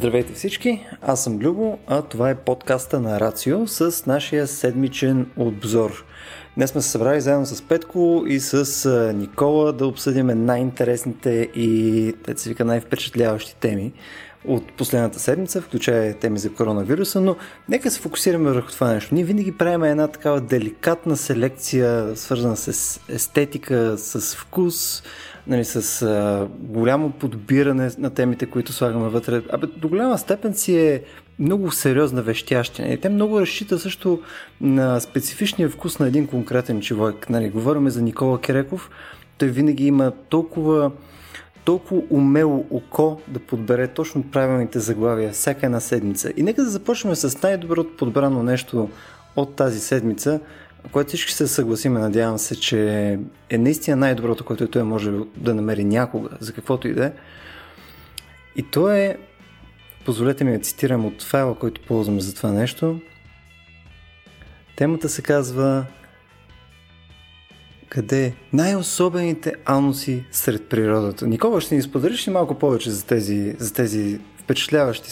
Здравейте всички, аз съм Любо, а това е подкаста на Рацио с нашия седмичен обзор. Днес сме се събрали заедно с Петко и с Никола да обсъдим най-интересните и, се вика, най-впечатляващи теми от последната седмица, включая теми за коронавируса, но нека се фокусираме върху това нещо. Ние винаги правим една такава деликатна селекция, свързана с естетика, с вкус, нали, с а, голямо подбиране на темите, които слагаме вътре. Абе, до голяма степен си е много сериозна вещящина. И те много разчита също на специфичния вкус на един конкретен човек. Нали, говорим за Никола Кереков. Той винаги има толкова толкова умело око да подбере точно правилните заглавия всяка една седмица. И нека да започнем с най-доброто подбрано нещо от тази седмица, което всички се съгласиме, надявам се, че е наистина най-доброто, което той може да намери някога, за каквото и да е. И то е, позволете ми да цитирам от файла, който ползваме за това нещо. Темата се казва къде най-особените ануси сред природата. Никога ще ни споделиш ли малко повече за тези, за тези впечатляващи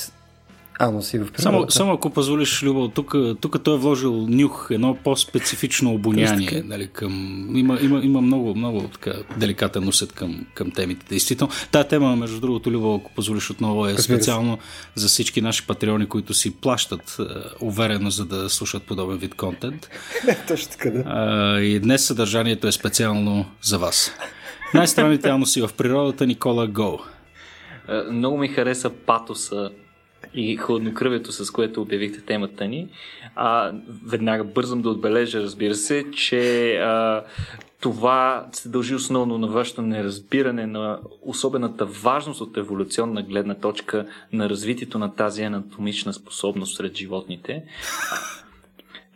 ануси в природата. Само, само ако позволиш, Любо, тук, тук той е вложил нюх, едно по-специфично обоняние. Нали, към, има, има, има много, много така, деликатен усет към, към темите. Действително, тая тема, между другото, Любо, ако позволиш отново, е специално за всички наши патреони, които си плащат е, уверено, за да слушат подобен вид контент. Точно така, да. А, и днес съдържанието е специално за вас. Най-странните ануси в природата Никола Го. Е, много ми хареса патоса и хладнокръвието, с което обявихте темата ни. А, веднага бързам да отбележа, разбира се, че а, това се дължи основно на вашето неразбиране на особената важност от еволюционна гледна точка на развитието на тази анатомична способност сред животните.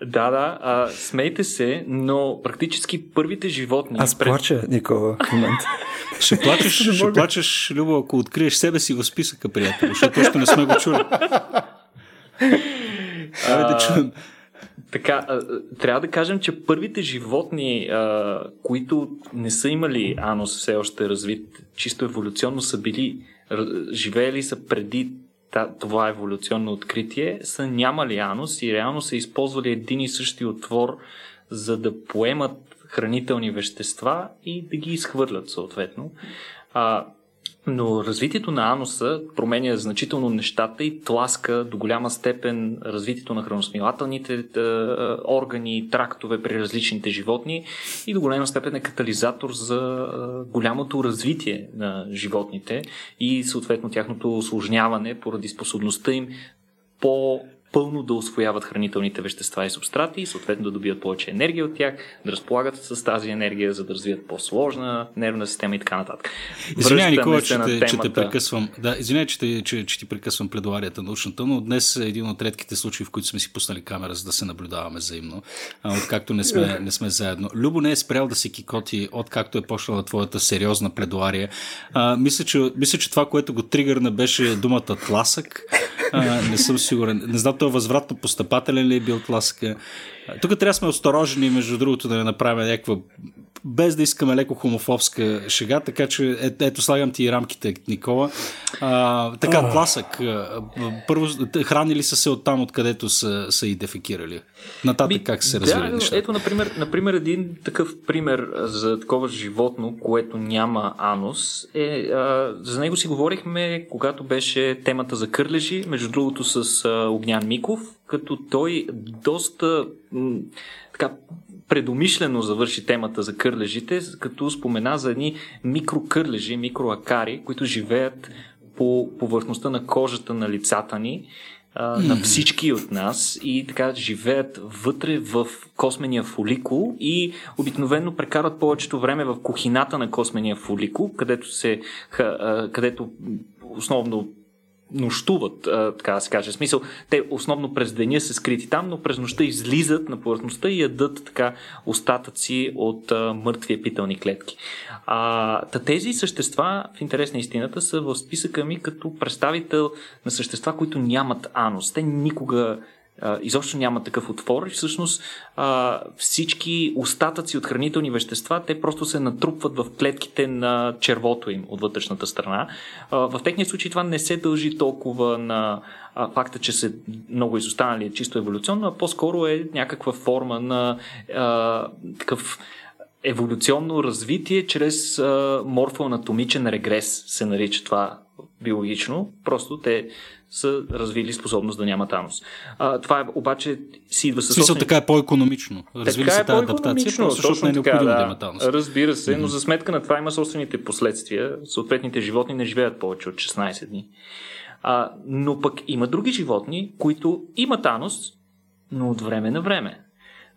Да, да, а, смейте се, но практически първите животни... Аз пред... плача, Никола, в момента. Ще плачеш, ще плачеш, Любо, ако откриеш себе си в списъка, приятел, защото още не сме го чули. Айде да чуем. Така, трябва да кажем, че първите животни, които не са имали анус все още развит, чисто еволюционно са били, живеели са преди това еволюционно откритие, са нямали анус и реално са използвали един и същи отвор, за да поемат хранителни вещества и да ги изхвърлят съответно. А, но развитието на ануса променя значително нещата и тласка до голяма степен развитието на храносмилателните е, органи, трактове при различните животни и до голяма степен е катализатор за е, голямото развитие на животните и съответно тяхното осложняване поради способността им по пълно да освояват хранителните вещества и субстрати и съответно да добият повече енергия от тях, да разполагат с тази енергия, за да развият по-сложна нервна система и така нататък. Извинявай, Никола, че, те, че те прекъсвам. Да, извинявай, че, те, че, че ти прекъсвам пледуарията научната, но днес е един от редките случаи, в които сме си пуснали камера, за да се наблюдаваме взаимно, откакто не сме, не сме заедно. Любо не е спрял да се кикоти, откакто е почнала твоята сериозна пледуария. А, мисля, че, мисля, че това, което го тригърна, беше думата тласък. А, не съм сигурен. Не знам, той е възвратно постъпателен ли е бил тласка. Тук трябва да сме осторожни, между другото, да не направим някаква без да искаме леко хомофобска шега, така че е, ето слагам ти и рамките, Никола. А, така, тласък. Първо, хранили са се от там, откъдето са, са и дефекирали. Нататък как се развили да, нещата? Ето, например, например, един такъв пример за такова животно, което няма анус, е, а, за него си говорихме, когато беше темата за кърлежи, между другото с а, Огнян Миков, като той доста м, така предумишлено завърши темата за кърлежите, като спомена за едни микрокърлежи, микроакари, които живеят по повърхността на кожата на лицата ни, а, на всички от нас и така живеят вътре в космения фоликул и обикновено прекарват повечето време в кухината на космения фоликул, където, се, където основно нощуват, така да се каже. В смисъл, те основно през деня са скрити там, но през нощта излизат на повърхността и ядат така остатъци от а, мъртви епителни клетки. А, та тези същества, в интерес на истината, са в списъка ми като представител на същества, които нямат анус. Те никога изобщо няма такъв отвор всъщност всички остатъци от хранителни вещества, те просто се натрупват в клетките на червото им от вътрешната страна. В техния случай това не се дължи толкова на факта, че са много изостанали чисто еволюционно, а по-скоро е някаква форма на такъв еволюционно развитие чрез морфоанатомичен регрес, се нарича това биологично. Просто те са развили способност да нямат анус. А, това е, обаче си идва с. Смисъл, така е по-економично. Развили така се е тази адаптация, просто защото не е необходимо да, да имат анус. Разбира се, mm-hmm. но за сметка на това има собствените последствия. Съответните животни не живеят повече от 16 дни. А, но пък има други животни, които имат анус, но от време на време.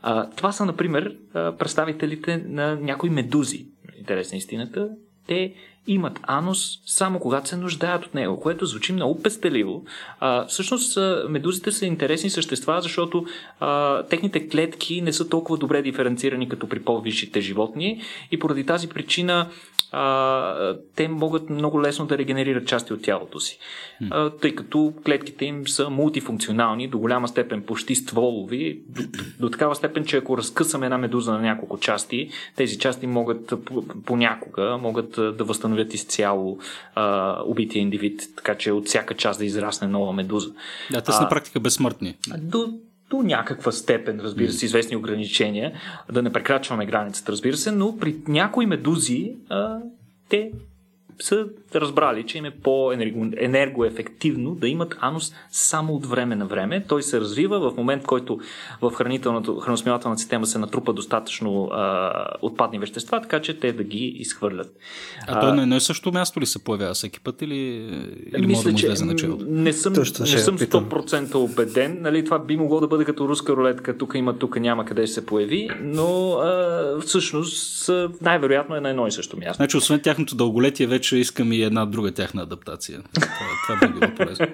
А, това са, например, представителите на някои медузи. Интересна истината. Те имат анус само когато се нуждаят от него, което звучи много пестеливо. А, всъщност медузите са интересни същества, защото а, техните клетки не са толкова добре диференцирани като при по-висшите животни и поради тази причина а, те могат много лесно да регенерират части от тялото си. А, тъй като клетките им са мултифункционални, до голяма степен почти стволови, до, до такава степен, че ако разкъсаме една медуза на няколко части, тези части могат понякога могат да възстановят изцяло а, убития индивид, така че от всяка част да израсне нова медуза. Да, те са на практика безсмъртни. До, до някаква степен, разбира се, известни ограничения, да не прекрачваме границата, разбира се, но при някои медузи а, те са разбрали, че им е по-енергоефективно да имат анус само от време на време. Той се развива в момент, в който в храносмилателната система се натрупа достатъчно а, отпадни вещества, така че те да ги изхвърлят. А, а той на едно и също място ли се появява всеки път или, или мисля, може да начало? Не съм, не съм 100% убеден. Нали, това би могло да бъде като руска рулетка. Тук има, тук няма къде ще се появи, но а, всъщност най-вероятно е на едно и също място. Значи, освен тяхното дълголетие, вече искам и една друга тяхна адаптация. Това, това би било полезно.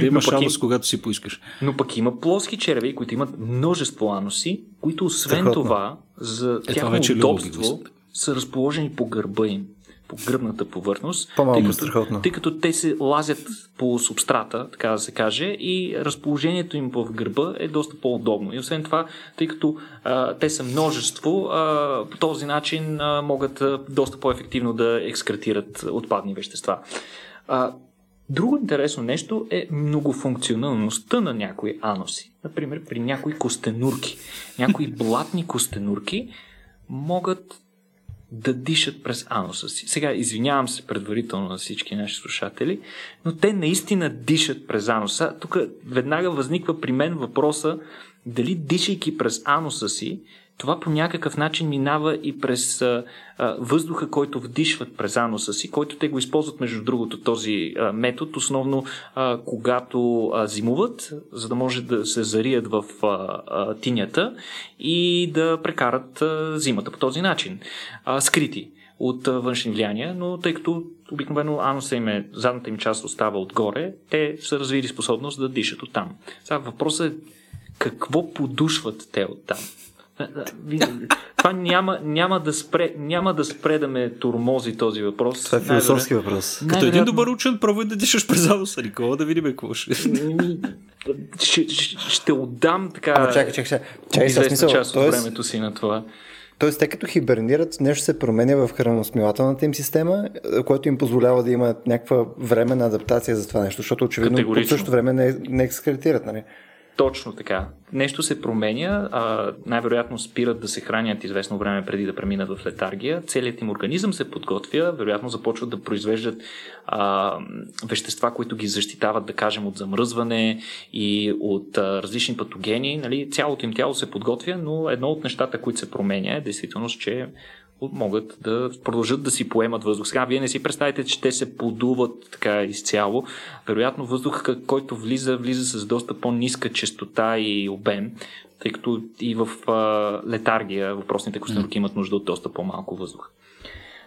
Да имаш анус, им... когато си поискаш. Но пък има плоски черви, които имат множество ануси, които освен Страхотно. това, за е, тяхно това удобство, са разположени по гърба им по гръбната повърхност, тъй като, тъй като те се лазят по субстрата, така да се каже, и разположението им в гърба е доста по-удобно. И освен това, тъй като а, те са множество, а, по този начин а, могат а, доста по-ефективно да екскретират отпадни вещества. А, Друго интересно нещо е многофункционалността на някои аноси. Например, при някои костенурки. Някои блатни костенурки могат да дишат през ануса си. Сега извинявам се предварително на всички наши слушатели, но те наистина дишат през ануса. Тук веднага възниква при мен въпроса дали дишайки през ануса си, това по някакъв начин минава и през а, а, въздуха, който вдишват през ануса си, който те го използват, между другото, този а, метод, основно а, когато а, зимуват, за да може да се зарият в а, а, тинята и да прекарат а, зимата по този начин, а, скрити от а, външни влияния, но тъй като обикновено ануса им е, задната им част остава отгоре, те са развили способност да дишат оттам. Сега въпросът е какво подушват те оттам? Това няма, няма, да спре, няма да спре да ме турмози този въпрос. Това е философски въпрос. Като един добър учен, пробвай да дишаш през ауса, Никола, да видим какво ще... ще, ще, ще отдам така... Ама чакай, чакай, чакай. чакай смисъл, част от времето си на това. Тоест, те като хибернират, нещо се променя в храносмилателната им система, което им позволява да имат някаква временна адаптация за това нещо, защото очевидно по същото време не, не екскретират, нали? Точно така. Нещо се променя, а, най-вероятно спират да се хранят известно време преди да преминат в летаргия. Целият им организъм се подготвя, вероятно започват да произвеждат а, вещества, които ги защитават, да кажем, от замръзване и от а, различни патогени. Нали? Цялото им тяло се подготвя, но едно от нещата, които се променя е действително, че могат да продължат да си поемат въздух. Сега вие не си представите, че те се подуват така изцяло. Вероятно въздух, който влиза, влиза с доста по-ниска частота и обем, тъй като и в а, летаргия въпросните костенурки имат нужда от доста по-малко въздух.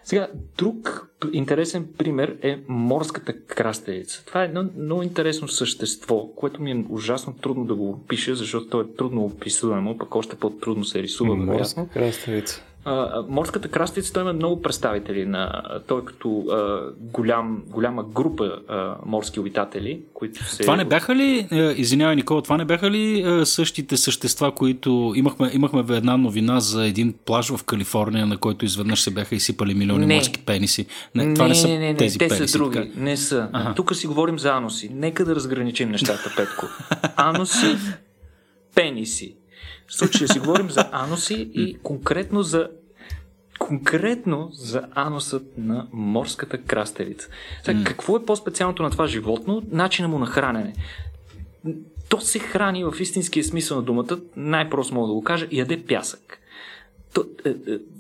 Сега, друг интересен пример е морската краставица. Това е едно много интересно същество, което ми е ужасно трудно да го опиша, защото то е трудно описуемо, пък още по-трудно се рисува. Морска краставица. А, морската крастица, той има много представители на той като а, голям, голяма група а, морски обитатели, които се... Това не бяха ли, извинявай Никола, това не бяха ли същите същества, които имахме, имахме една новина за един плаж в Калифорния, на който изведнъж се бяха изсипали милиони не. морски пениси? Не, това не, не са не, не, тези те пениси, са други, така? не са. Ага. Тук си говорим за аноси. Нека да разграничим нещата, Петко. Аноси, пениси. В случая си говорим за аноси и конкретно за конкретно за анусът на морската крастерица. Сега, mm. Какво е по-специалното на това животно? Начина му на хранене. То се храни в истинския смисъл на думата, най-просто мога да го кажа, яде пясък то, е, е,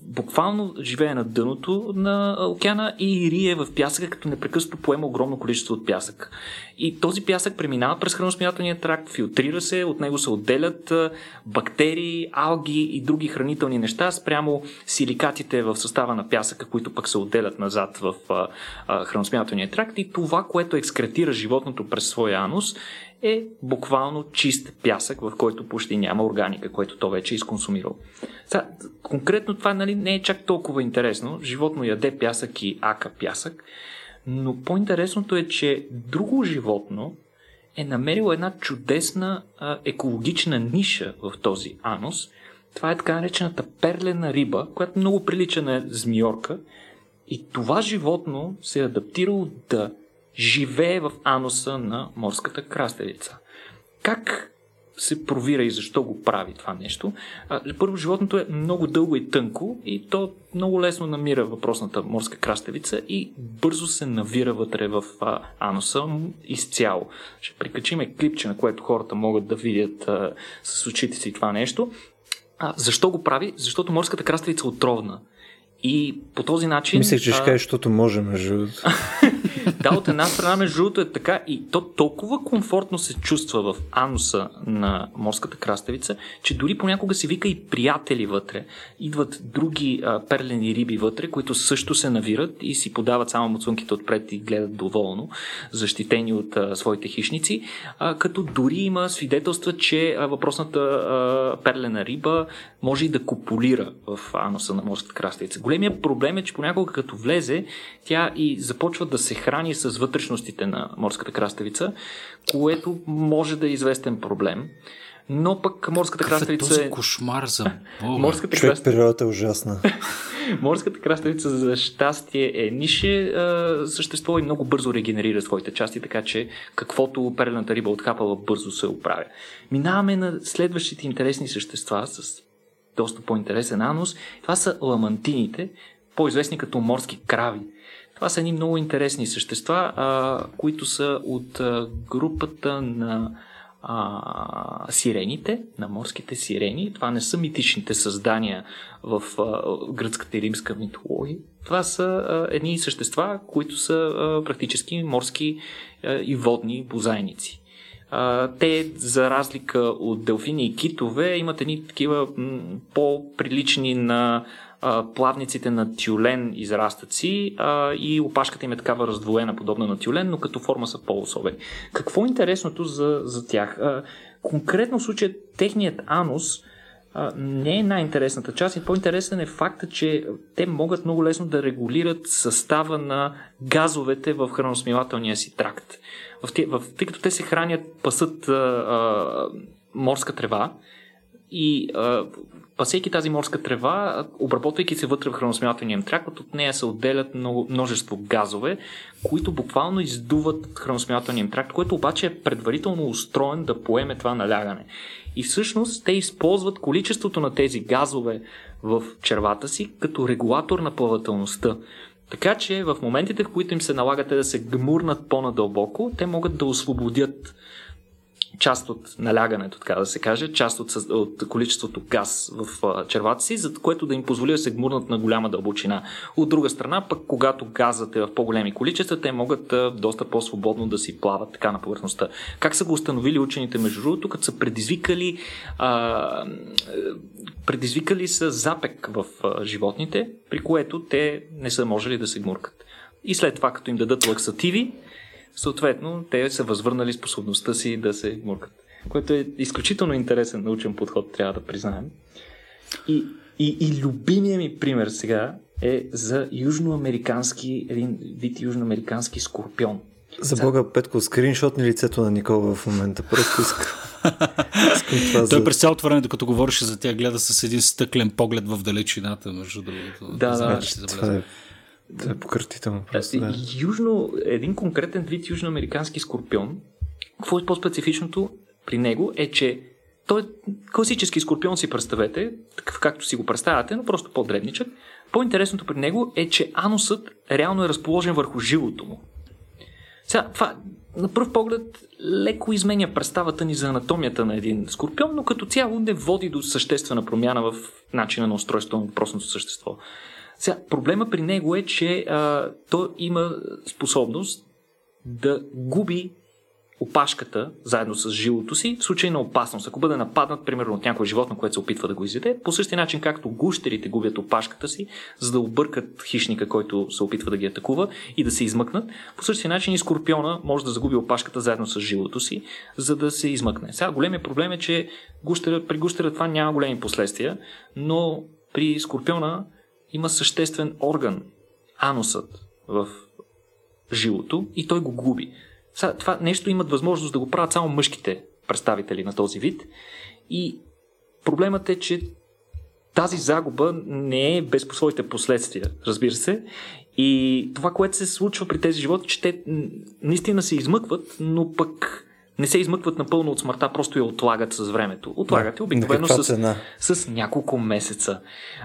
буквално живее на дъното на океана и рие в пясъка, като непрекъснато поема огромно количество от пясък. И този пясък преминава през храносмилателния тракт, филтрира се, от него се отделят бактерии, алги и други хранителни неща спрямо силикатите в състава на пясъка, които пък се отделят назад в храносмилателния тракт и това, което екскретира животното през своя анус е буквално чист пясък, в който почти няма органика, което то вече е изконсумирал. Сега, конкретно това нали, не е чак толкова интересно. Животно яде пясък и ака пясък, но по-интересното е, че друго животно е намерило една чудесна а, екологична ниша в този анус. Това е така наречената перлена риба, която много прилича на змиорка. И това животно се е адаптирало да живее в ануса на морската крастелица. Как се провира и защо го прави това нещо. Първо, животното е много дълго и тънко и то много лесно намира въпросната морска крастевица и бързо се навира вътре в ануса изцяло. Ще прикачиме клипче, на което хората могат да видят а, с очите си това нещо. А, защо го прави? Защото морската крастевица е отровна. И по този начин... Мислех, че ще кажеш, защото може, между да, от една страна, между другото е така и то толкова комфортно се чувства в ануса на морската краставица, че дори понякога се вика и приятели вътре. Идват други а, перлени риби вътре, които също се навират и си подават само муцунките отпред и гледат доволно, защитени от а, своите хищници, а, като дори има свидетелства, че а, въпросната а, перлена риба може и да копулира в ануса на морската краставица. Големия проблем е, че понякога като влезе, тя и започва да се храни с вътрешностите на морската краставица, което може да е известен проблем. Но пък морската Какъв краставица. Е този кошмар за Бога. Морската Човек, краставица... природата е ужасна. морската краставица, за щастие, е нише, съществува и много бързо регенерира своите части, така че каквото перлената риба отхапала бързо се оправя. Минаваме на следващите интересни същества с доста по-интересен анус. Това са ламантините, по-известни като морски крави. Това са едни много интересни същества, а, които са от а, групата на а, сирените, на морските сирени. Това не са митичните създания в а, гръцката и римска митология. Това са а, едни същества, които са а, практически морски а, и водни бозайници. А, те, за разлика от делфини и китове, имат едни такива м- по-прилични на плавниците на тюлен израстъци а, и опашката им е такава раздвоена, подобна на тюлен, но като форма са по-особени. Какво е интересното за, за тях? А, конкретно в случая техният анус а, не е най-интересната част и по-интересен е факта, че те могат много лесно да регулират състава на газовете в храносмилателния си тракт. В, в, тъй като те се хранят, пасат а, а, морска трева и а, пасейки тази морска трева, обработвайки се вътре в храносмилателния тракт, от нея се отделят много, множество газове, които буквално издуват храносмилателния тракт, което обаче е предварително устроен да поеме това налягане. И всъщност те използват количеството на тези газове в червата си като регулатор на плавателността. Така че в моментите, в които им се налагате да се гмурнат по-надълбоко, те могат да освободят част от налягането, така да се каже, част от, от количеството газ в а, червата си, за което да им позволи да се гмурнат на голяма дълбочина. От друга страна, пък когато газът е в по-големи количества, те могат а, доста по-свободно да си плават така на повърхността. Как са го установили учените между другото, като са предизвикали а, предизвикали са запек в а, животните, при което те не са можели да се гмуркат. И след това, като им дадат лаксативи, съответно те са възвърнали способността си да се гмуркат. Което е изключително интересен научен подход, трябва да признаем. И И, и любимия ми пример сега е за южноамерикански, един вид южноамерикански скорпион. За Бога, Петко, скриншотни лицето на Никола в момента. Просто искам това Той за... през цялото време, докато говореше за тях, гледа с един стъклен поглед в далечината, между другото. Да, да. да. Това е, това е пократително. Просто, да. Южно, един конкретен вид южноамерикански скорпион, какво е по-специфичното при него е, че той е класически скорпион си представете, такъв както си го представяте, но просто по-дребничък. По-интересното при него е, че анусът реално е разположен върху жилото му. Сега, това на пръв поглед леко изменя представата ни за анатомията на един скорпион, но като цяло не води до съществена промяна в начина на устройство на въпросното същество. Сега, проблема при него е, че а, то има способност да губи опашката заедно с жилото си в случай на опасност. Ако бъде нападнат, примерно, от някое животно, което се опитва да го изяде, по същия начин, както гущерите губят опашката си, за да объркат хищника, който се опитва да ги атакува и да се измъкнат, по същия начин и скорпиона може да загуби опашката заедно с жилото си, за да се измъкне. Сега големия проблем е, че гущера, при гущера това няма големи последствия, но при скорпиона има съществен орган, анусът в жилото и той го губи. Това нещо имат възможност да го правят само мъжките представители на този вид. И проблемът е, че тази загуба не е без по своите последствия, разбира се. И това, което се случва при тези животи, че те наистина се измъкват, но пък не се измъкват напълно от смъртта, просто я отлагат с времето. Отлагат я обикновено с, с няколко месеца.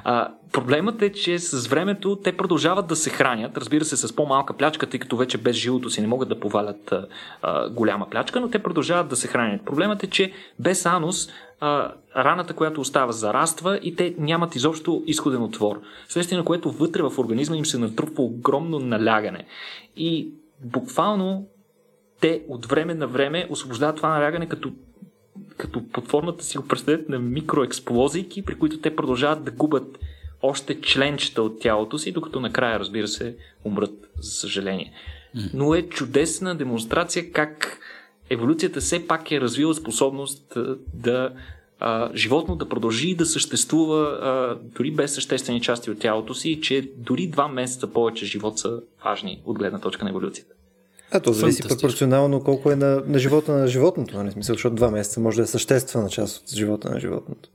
А, проблемът е, че с времето те продължават да се хранят, разбира се, с по-малка плячка, тъй като вече без жилото си не могат да повалят а, а, голяма плячка, но те продължават да се хранят. Проблемът е, че без анус а, раната, която остава, зараства и те нямат изобщо изходен отвор. Следствие на което вътре в организма им се натрупва огромно налягане. И буквално те от време на време освобождават това налягане като, като под формата си го представят на микроексплозийки, при които те продължават да губят още членчета от тялото си, докато накрая, разбира се, умрат, за съжаление. Но е чудесна демонстрация как еволюцията все пак е развила способност да а, животно да продължи да съществува а, дори без съществени части от тялото си, че дори два месеца повече живот са важни от гледна точка на еволюцията. А то зависи пропорционално колко е на, на живота на животното, нали? смисъл, защото два месеца може да е съществена част от живота на животното.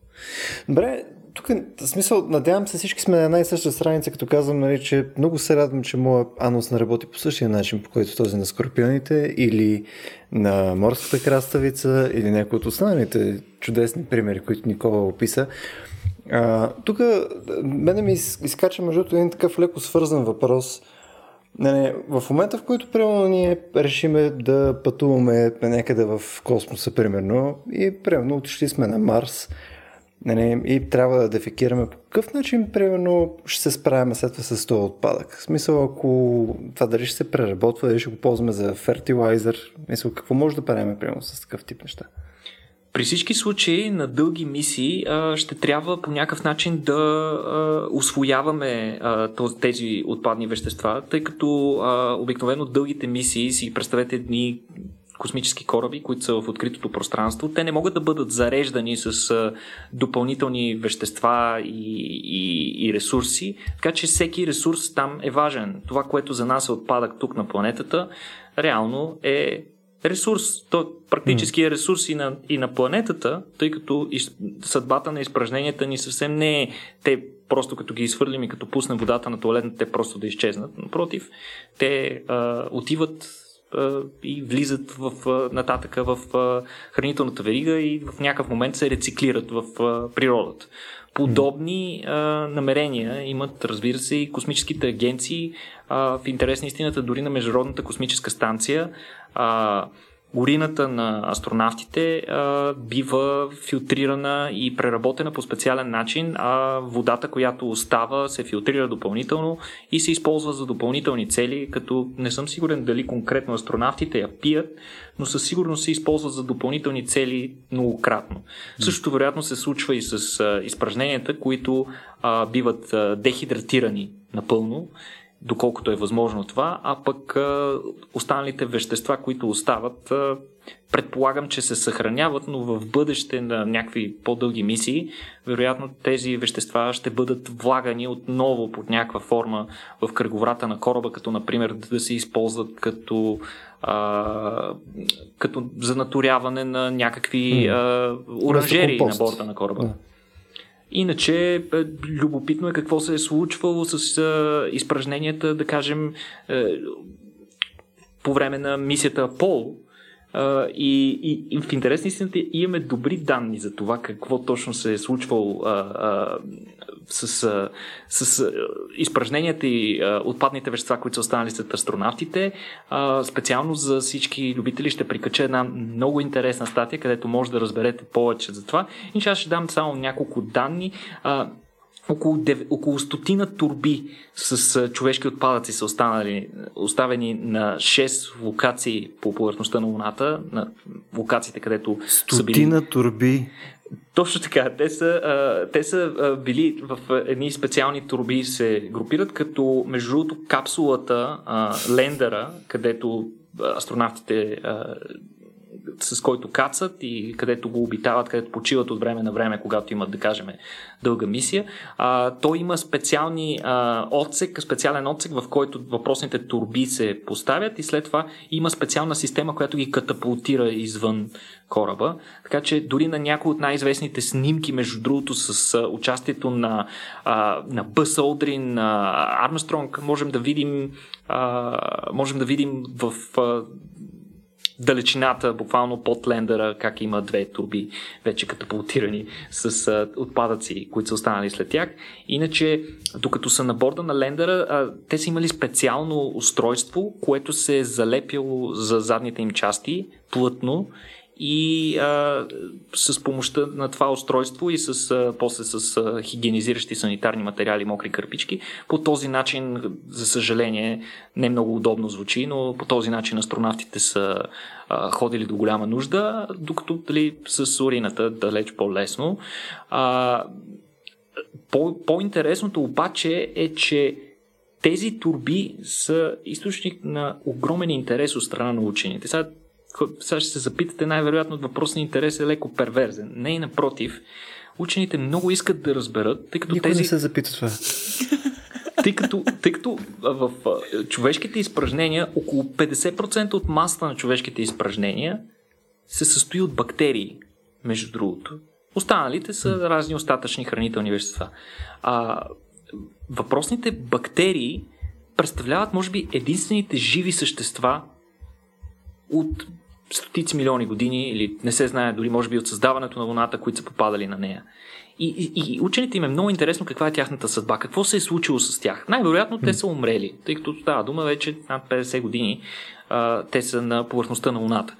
Добре, тук е смисъл, надявам се всички сме на една и съща страница, като казвам, нали, че много се радвам, че моят анус не работи по същия начин, по който този на скорпионите или на морската краставица или някои от останалите чудесни примери, които Никола описа. Тук мене ми изкача между един такъв леко свързан въпрос – не, не, в момента, в който примерно ние решиме да пътуваме някъде в космоса, примерно, и примерно отишли сме на Марс, не, не, и трябва да дефекираме по какъв начин, примерно, ще се справяме след това с този отпадък. В смисъл, ако това дали ще се преработва, дали ще го ползваме за фертилайзер, мисъл, какво може да правим, примерно, с такъв тип неща? При всички случаи на дълги мисии а, ще трябва по някакъв начин да а, освояваме а, тези отпадни вещества, тъй като а, обикновено дългите мисии, си представете дни космически кораби, които са в откритото пространство, те не могат да бъдат зареждани с а, допълнителни вещества и, и, и ресурси, така че всеки ресурс там е важен. Това, което за нас е отпадък тук на планетата, реално е ресурс. То практически е ресурс и на, и на планетата, тъй като съдбата на изпражненията ни съвсем не е те просто като ги изхвърлим и като пуснем водата на туалетната, те просто да изчезнат. Напротив, те а, отиват а, и влизат в, а, нататъка в а, хранителната верига и в някакъв момент се рециклират в а, природата. Подобни а, намерения имат, разбира се, и космическите агенции а, в интерес на истината, дори на Международната космическа станция. А, урината на астронавтите а, бива филтрирана и преработена по специален начин, а водата, която остава, се филтрира допълнително и се използва за допълнителни цели, като не съм сигурен дали конкретно астронавтите я пият, но със сигурност се използва за допълнителни цели многократно. Същото вероятно се случва и с а, изпражненията, които а, биват а, дехидратирани напълно доколкото е възможно това, а пък останалите вещества, които остават, предполагам, че се съхраняват, но в бъдеще на някакви по-дълги мисии, вероятно тези вещества ще бъдат влагани отново под някаква форма в кръговрата на кораба, като например да се използват като а, като занаторяване на някакви а, оранжери на борда на кораба. Да. Иначе, е, любопитно е какво се е случвало с а, изпражненията, да кажем, е, по време на мисията Пол. А, и, и, в интерес истината имаме добри данни за това какво точно се е случвало а, а, с, с изпражненията и отпадните вещества, които са останали след астронавтите. Специално за всички любители ще прикача една много интересна статия, където може да разберете повече за това. И аз ще дам само няколко данни около, 9, около стотина турби с а, човешки отпадъци са останали, оставени на 6 локации по повърхността на Луната, на локациите, където стотина са били... турби? Точно така. Те са, а, те са а, били в едни специални турби се групират, като между другото капсулата, а, лендера, където астронавтите а, с който кацат и където го обитават, където почиват от време на време, когато имат, да кажем, дълга мисия. А, той има специални а, отсек, специален отсек, в който въпросните турби се поставят и след това има специална система, която ги катапултира извън кораба. Така че дори на някои от най-известните снимки, между другото, с участието на, а, на Бъс Олдрин, на Армстронг, можем да видим, а, можем да видим в а, далечината, буквално под лендера, как има две турби вече катапултирани с а, отпадъци, които са останали след тях. Иначе, докато са на борда на лендера, а, те са имали специално устройство, което се е залепило за задните им части плътно и а, с помощта на това устройство и с, а, после с а, хигиенизиращи санитарни материали, мокри кърпички, по този начин, за съжаление, не много удобно звучи, но по този начин астронавтите са а, ходили до голяма нужда, докато дали, с урината далеч по-лесно. А, по, по-интересното обаче е, че тези турби са източник на огромен интерес от страна на учените. Сега сега ще се запитате, най-вероятно въпросният интерес е леко перверзен. Не и напротив. Учените много искат да разберат, тъй като Никой тези... не се запита това. Тъй като, тъй като в човешките изпражнения, около 50% от масата на човешките изпражнения се състои от бактерии, между другото. Останалите са разни остатъчни хранителни вещества. А, въпросните бактерии представляват, може би, единствените живи същества от стотици милиони години, или не се знае дори може би от създаването на Луната, които са попадали на нея. И, и, и учените им е много интересно каква е тяхната съдба, какво се е случило с тях. Най-вероятно те са умрели, тъй като става дума вече над 50 години а, те са на повърхността на Луната.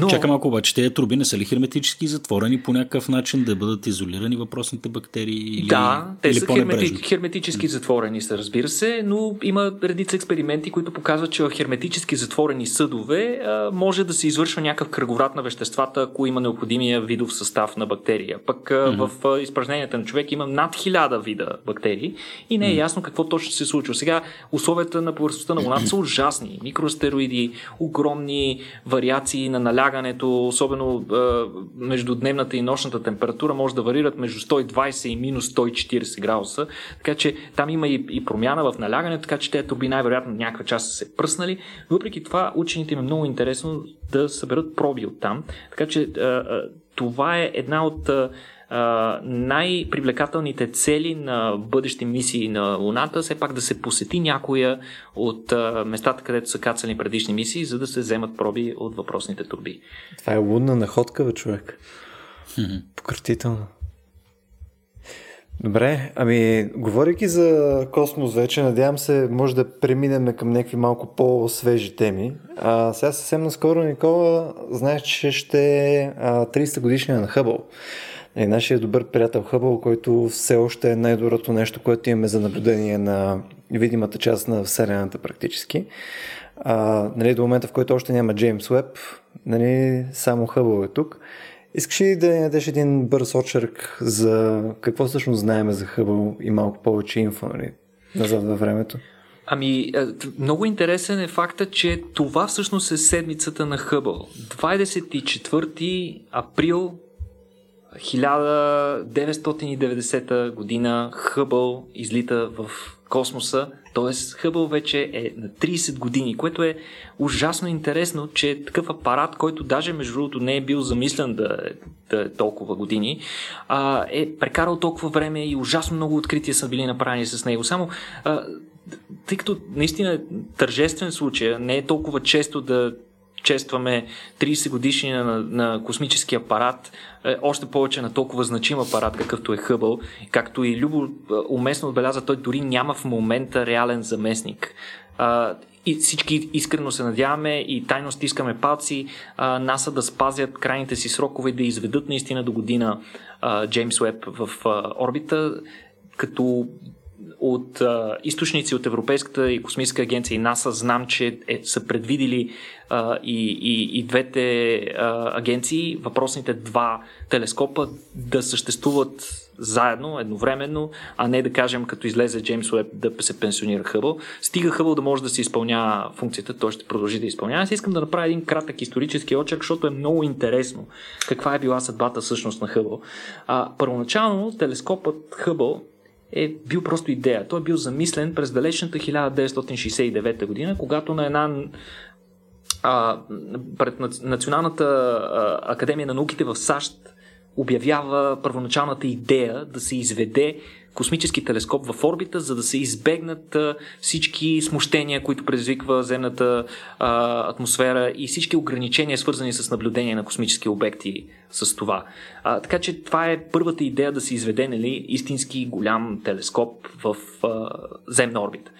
Но... Чакай малко обаче, тези труби не са ли херметически затворени по някакъв начин да бъдат изолирани въпросните бактерии? Или, да, те или са хермети... херметически затворени, са, разбира се, но има редица експерименти, които показват, че в херметически затворени съдове а, може да се извършва някакъв кръговрат на веществата, ако има необходимия видов състав на бактерия. Пък а, mm-hmm. в а, изпражненията на човек има над хиляда вида бактерии и не е ясно какво точно се случва. Сега условията на повърхността на Луната са ужасни. Микроастероиди, огромни вариации на налягането, особено е, между дневната и нощната температура може да варират между 120 и минус 140 градуса, така че там има и, и промяна в налягането, така че тези турби най-вероятно някаква част са се пръснали. Въпреки това, учените им е много интересно да съберат проби от там, така че е, е, това е една от най-привлекателните цели на бъдещи мисии на Луната, все пак да се посети някоя от а, местата, където са кацали предишни мисии, за да се вземат проби от въпросните турби. Това е лунна находка, бе, човек. Пократително. Добре, ами, говорейки за космос вече, надявам се, може да преминем към някакви малко по-свежи теми. А, сега съвсем наскоро, Никола, знаеш, че ще е 30 годишния на Хъбъл е нашия добър приятел Хъбъл, който все още е най-доброто нещо, което имаме за наблюдение на видимата част на Вселената практически. А, нали, до момента, в който още няма Джеймс Уеб, нали, само Хъбъл е тук. Искаш ли да ни дадеш един бърз очерк за какво всъщност знаем за Хъбъл и малко повече инфо нали, назад във времето? Ами, много интересен е факта, че това всъщност е седмицата на Хъбъл. 24 април 1990 година Хъбъл излита в космоса, т.е. Хъбъл вече е на 30 години, което е ужасно интересно, че такъв апарат, който даже между другото не е бил замислен да, да е толкова години, а, е прекарал толкова време и ужасно много открития са били направени с него. Само а, тъй като наистина е тържествен случай, не е толкова често да честваме 30 годишни на, на космически апарат, е, още повече на толкова значим апарат, какъвто е Хъбъл, както и Любо е, уместно отбеляза, той дори няма в момента реален заместник. И всички искрено се надяваме и тайно стискаме палци НАСА да спазят крайните си срокове да изведат наистина до година а, Джеймс Уеб в орбита, като от а, източници от Европейската и космическа агенция и НАСА знам, че е, са предвидили а, и, и, и двете а, агенции, въпросните два телескопа да съществуват заедно, едновременно, а не да кажем като излезе Джеймс Уеб да се пенсионира Хъбъл. Стига Хъбъл да може да се изпълнява функцията, той ще продължи да изпълнява. Аз искам да направя един кратък исторически очерк, защото е много интересно каква е била съдбата всъщност на Хъбъл. А, първоначално телескопът Хъбъл е бил просто идея. Той е бил замислен през далечната 1969 година, когато на една а, пред Националната академия на науките в САЩ обявява първоначалната идея да се изведе космически телескоп в орбита, за да се избегнат всички смущения, които предизвиква земната атмосфера и всички ограничения, свързани с наблюдение на космически обекти с това. А, така че това е първата идея да се изведе нали, истински голям телескоп в а, земна орбита.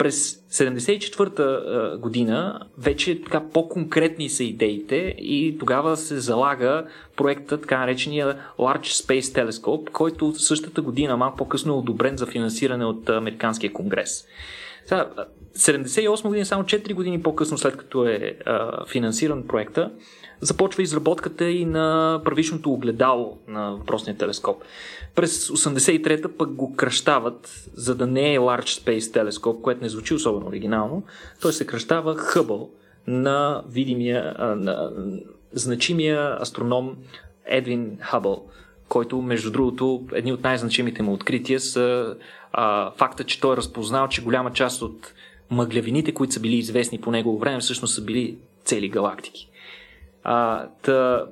През 74-та година вече така по-конкретни са идеите и тогава се залага проекта, така наречения Large Space Telescope, който същата година, малко по-късно е одобрен за финансиране от Американския конгрес. Сега, 78 година, само 4 години по-късно след като е а, финансиран проекта, започва изработката и на първичното огледало на въпросния телескоп. През 83-та пък го кръщават, за да не е Large Space телескоп, което не звучи особено оригинално. Той се кръщава Хъбъл на видимия, на значимия астроном Едвин Хъбъл, който, между другото, едни от най-значимите му открития са а, факта, че той е разпознал, че голяма част от мъглявините, които са били известни по негово време, всъщност са били цели галактики. А, та,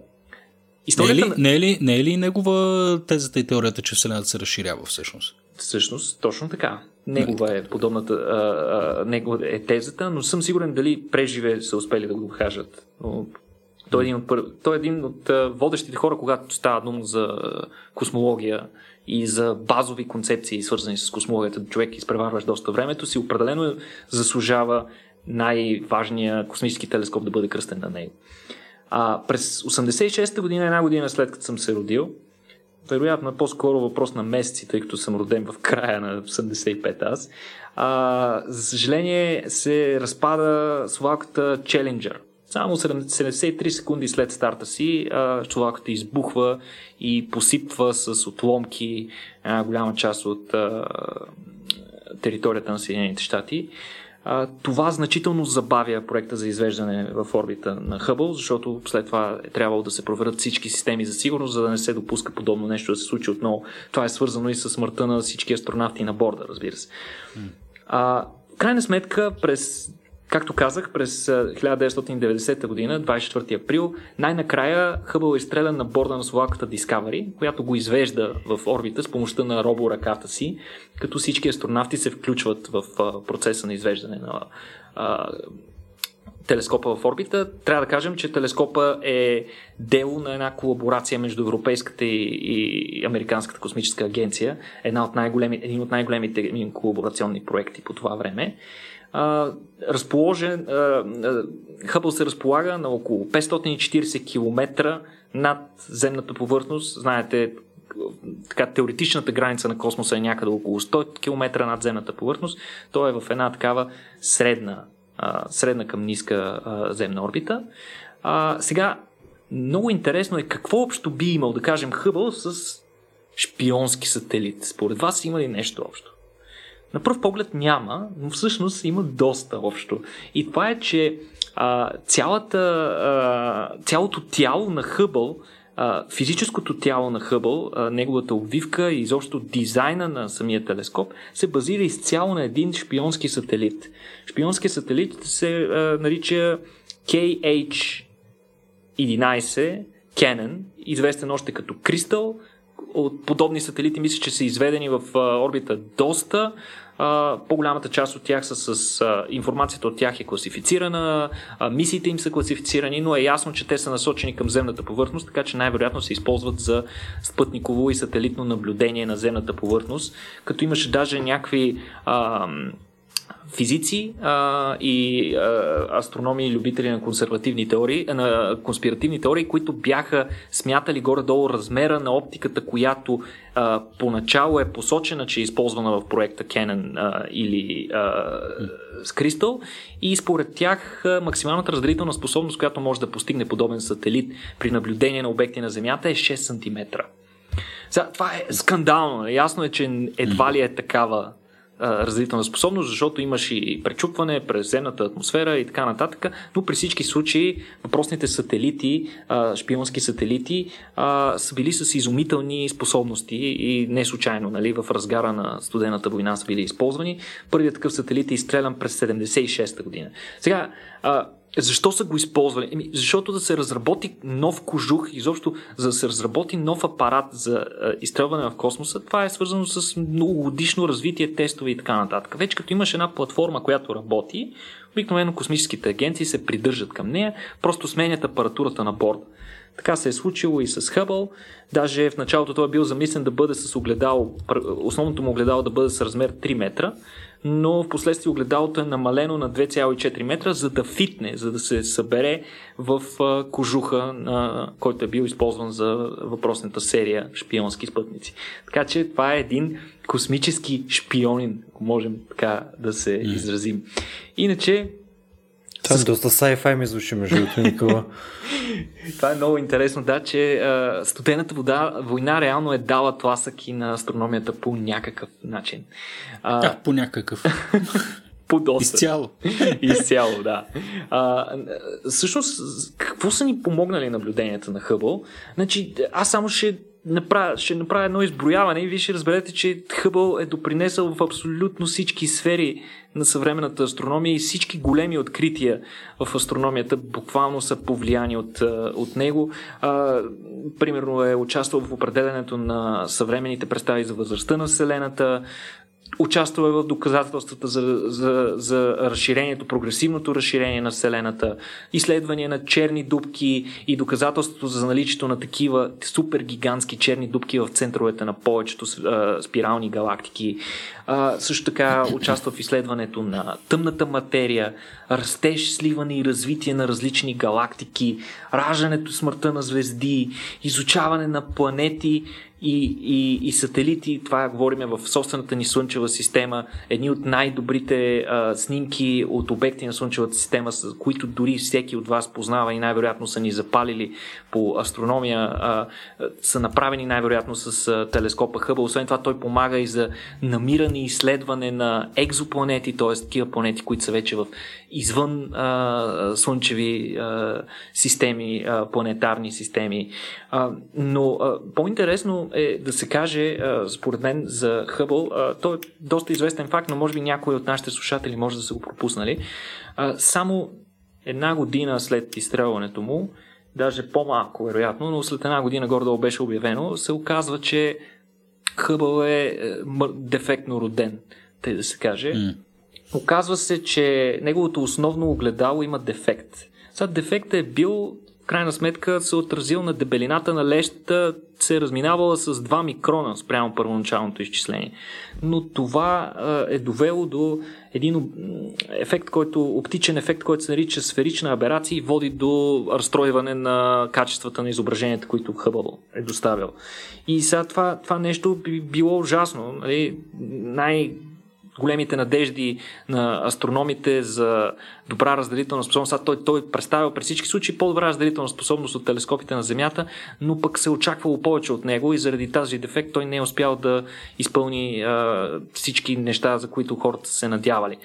Историята... Не, е ли, не, е ли, не е ли негова тезата и теорията, че Вселената се разширява всъщност? Всъщност, точно така. Негова е подобната, а, а, негова е тезата, но съм сигурен дали преживе са успели да го кажат. Но той е един от, пър... той е един от водещите хора, когато става дума за космология и за базови концепции, свързани с космологията. Човек изпреварваш доста времето си, определено заслужава най-важния космически телескоп да бъде кръстен на него. А, през 86-та година, една година след като съм се родил, вероятно е по-скоро въпрос на месеци, тъй като съм роден в края на 85 аз, а, за съжаление се разпада свалката Challenger. Само 73 секунди след старта си чуваката избухва и посипва с отломки голяма част от а, територията на Съединените щати. Това значително забавя проекта за извеждане в орбита на Хъбъл, защото след това е трябвало да се проверят всички системи за сигурност, за да не се допуска подобно нещо да се случи отново. Това е свързано и с смъртта на всички астронавти на борда, разбира се. А, в крайна сметка, през Както казах, през 1990 година, 24 април, най-накрая Хъбъл е изстрелян на борда на Словаката Discovery, която го извежда в орбита с помощта на роборъката си, като всички астронавти се включват в процеса на извеждане на а, телескопа в орбита. Трябва да кажем, че телескопа е дело на една колаборация между Европейската и, и Американската космическа агенция, една от един от най-големите колаборационни проекти по това време разположен, Хъбъл се разполага на около 540 км над земната повърхност. Знаете, така, теоретичната граница на космоса е някъде около 100 км над земната повърхност. Той е в една такава средна, средна към ниска земна орбита. А, сега, много интересно е какво общо би имал, да кажем, Хъбъл с шпионски сателит. Според вас има ли нещо общо? На пръв поглед няма, но всъщност има доста общо. И това е, че а, цялата, а, цялото тяло на Хъбъл физическото тяло на Хъбъл, неговата обвивка и изобщо дизайна на самия телескоп се базира изцяло на един шпионски сателит. Шпионският сателит се а, нарича KH-11 Canon, известен още като Кристал. От подобни сателити мисля, че са изведени в орбита доста. По-голямата част от тях са с информацията от тях е класифицирана, мисиите им са класифицирани, но е ясно, че те са насочени към земната повърхност, така че най-вероятно се използват за спътниково и сателитно наблюдение на земната повърхност, като имаше даже някакви физици а, и а, астрономи и любители на консервативни теории, на конспиративни теории, които бяха смятали горе-долу размера на оптиката, която а, поначало е посочена, че е използвана в проекта Canon а, или а, с Crystal и според тях максималната разделителна способност, която може да постигне подобен сателит при наблюдение на обекти на Земята е 6 см. Сега, това е скандално. Ясно е, че едва ли е такава разделителна способност, защото имаш и пречупване през земната атмосфера и така нататък, но при всички случаи въпросните сателити, шпионски сателити, са били с изумителни способности и не случайно, нали, в разгара на студената война са били използвани. Първият такъв сателит е изстрелян през 76-та година. Сега, защо са го използвали? Еми, защото да се разработи нов кожух, изобщо за да се разработи нов апарат за а, изстрелване в космоса, това е свързано с многогодишно развитие, тестове и така нататък. Вече като имаш една платформа, която работи, обикновено космическите агенции се придържат към нея, просто сменят апаратурата на борда. Така се е случило и с Хъбъл. Даже в началото той е бил замислен да бъде с огледало, основното му огледало да бъде с размер 3 метра, но в последствие огледалото е намалено на 2,4 метра, за да фитне, за да се събере в кожуха, на, който е бил използван за въпросната серия шпионски спътници. Така че това е един космически шпионин, ако можем така да се изразим. Иначе това е доста sci-fi ми звучи, между другото, Никола. Това е много интересно, да, че а, студената вода, война реално е дала тласък и на астрономията по някакъв начин. А, а по някакъв. по доста. Изцяло. Изцяло, да. А, всъщност, какво са ни помогнали наблюденията на Хъбъл? Значи, аз само ще направя, ще направя едно изброяване и вие ще разберете, че Хъбъл е допринесъл в абсолютно всички сфери на съвременната астрономия и всички големи открития в астрономията буквално са повлияни от, от него. А, примерно е участвал в определенето на съвременните представи за възрастта на Вселената, участвал е в доказателствата за, за, за разширението, прогресивното разширение на Вселената, изследвания на черни дубки и доказателството за наличието на такива супер гигантски черни дубки в центровете на повечето а, спирални галактики. А, също така участва в изследването на тъмната материя, растеж, сливане и развитие на различни галактики, раждането, смъртта на звезди, изучаване на планети и, и, и сателити, това говорим в собствената ни Слънчева система, едни от най-добрите а, снимки от обекти на Слънчевата система, с които дори всеки от вас познава и най-вероятно са ни запалили по астрономия, а, са направени най-вероятно с а, телескопа Хъбъл. Освен това той помага и за намиране и изследване на екзопланети, т.е. такива планети, които са вече в извън а, слънчеви а, системи, а, планетарни системи. А, но а, по-интересно е да се каже, а, според мен, за Хъбъл, а, той е доста известен факт, но може би някои от нашите слушатели може да са го пропуснали. А, само една година след изстрелването му, даже по-малко вероятно, но след една година гордо беше обявено, се оказва, че Хъбъл е, е дефектно роден, тъй да се каже. Mm. Оказва се, че неговото основно огледало има дефект. Сега дефектът е бил крайна сметка се отразил на дебелината на лещата, се е разминавала с 2 микрона спрямо първоначалното изчисление. Но това е довело до един ефект, който, оптичен ефект, който се нарича сферична аберация и води до разстройване на качествата на изображенията, които Хъбъл е доставил. И сега това, това нещо би било ужасно. Нали? Най- големите надежди на астрономите за добра разделителна способност. Той, той представил при всички случаи по-добра разделителна способност от телескопите на Земята, но пък се очаквало повече от него и заради тази дефект той не е успял да изпълни а, всички неща, за които хората се надявали.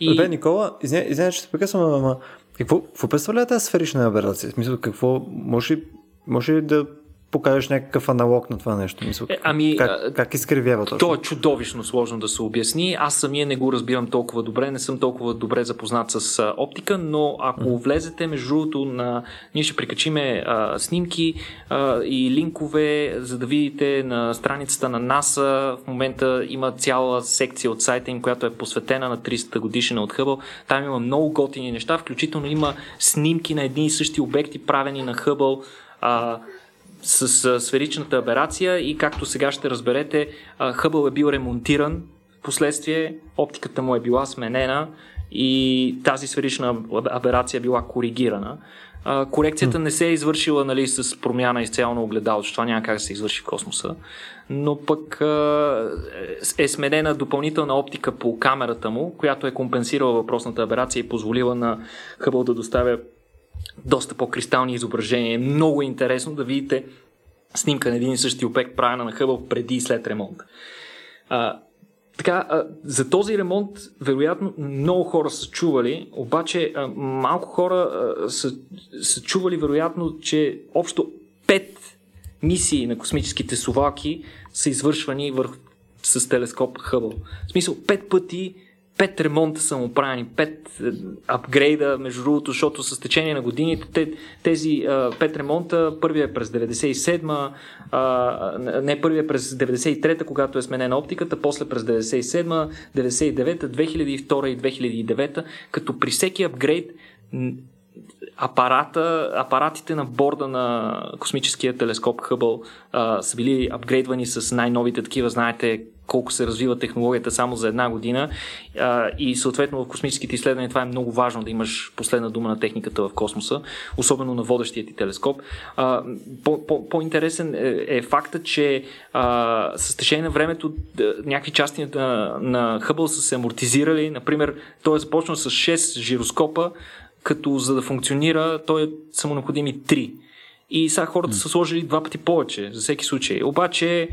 И... Бе, Никола, извиня, че се прекъсвам, ама какво, какво представлява тази сферична аберация? В смисъл, какво може, може да покажеш някакъв аналог на това нещо? Мисъл, е, ами, как, как изкривява точно? То е чудовищно сложно да се обясни. Аз самия не го разбирам толкова добре, не съм толкова добре запознат с оптика, но ако mm. влезете между другото на... Ние ще прикачиме а, снимки а, и линкове, за да видите на страницата на НАСА. В момента има цяла секция от сайта им, която е посветена на 300 годишна от Хъбъл. Там има много готини неща, включително има снимки на едни и същи обекти, правени на Хъбъл. А, с сферичната аберация и както сега ще разберете, Хъбъл е бил ремонтиран, в последствие оптиката му е била сменена и тази сферична аберация е била коригирана. Корекцията не се е извършила нали, с промяна изцяло на огледало, това няма как да се извърши в космоса, но пък а, е сменена допълнителна оптика по камерата му, която е компенсирала въпросната аберация и позволила на Хъбъл да доставя доста по-кристални изображения. Е много интересно да видите снимка на един и същи обект, правена на Хъбъл преди и след ремонт. А, така, а, за този ремонт, вероятно, много хора са чували, обаче а, малко хора а, са, са чували, вероятно, че общо пет мисии на космическите совалки са извършвани върху, с телескоп Хъбъл. В смисъл, пет пъти пет ремонта са му правени, пет е, апгрейда, между другото, защото с течение на годините тези пет ремонта, първият е през 97 а, не първият е през 93-та, когато е сменена оптиката, после през 97 99 2002 и 2009 като при всеки апгрейд апарата, апаратите на борда на космическия телескоп Хъбъл а, са били апгрейдвани с най-новите такива, знаете колко се развива технологията само за една година а, и съответно в космическите изследвания това е много важно да имаш последна дума на техниката в космоса, особено на водещия ти телескоп. А, по, по, по-интересен е, е факта, че а, с течение на времето някакви части на, на Хъбъл са се амортизирали, например той е започнал с 6 жироскопа, като за да функционира, той е само необходими 3. И сега хората са сложили два пъти повече, за всеки случай. Обаче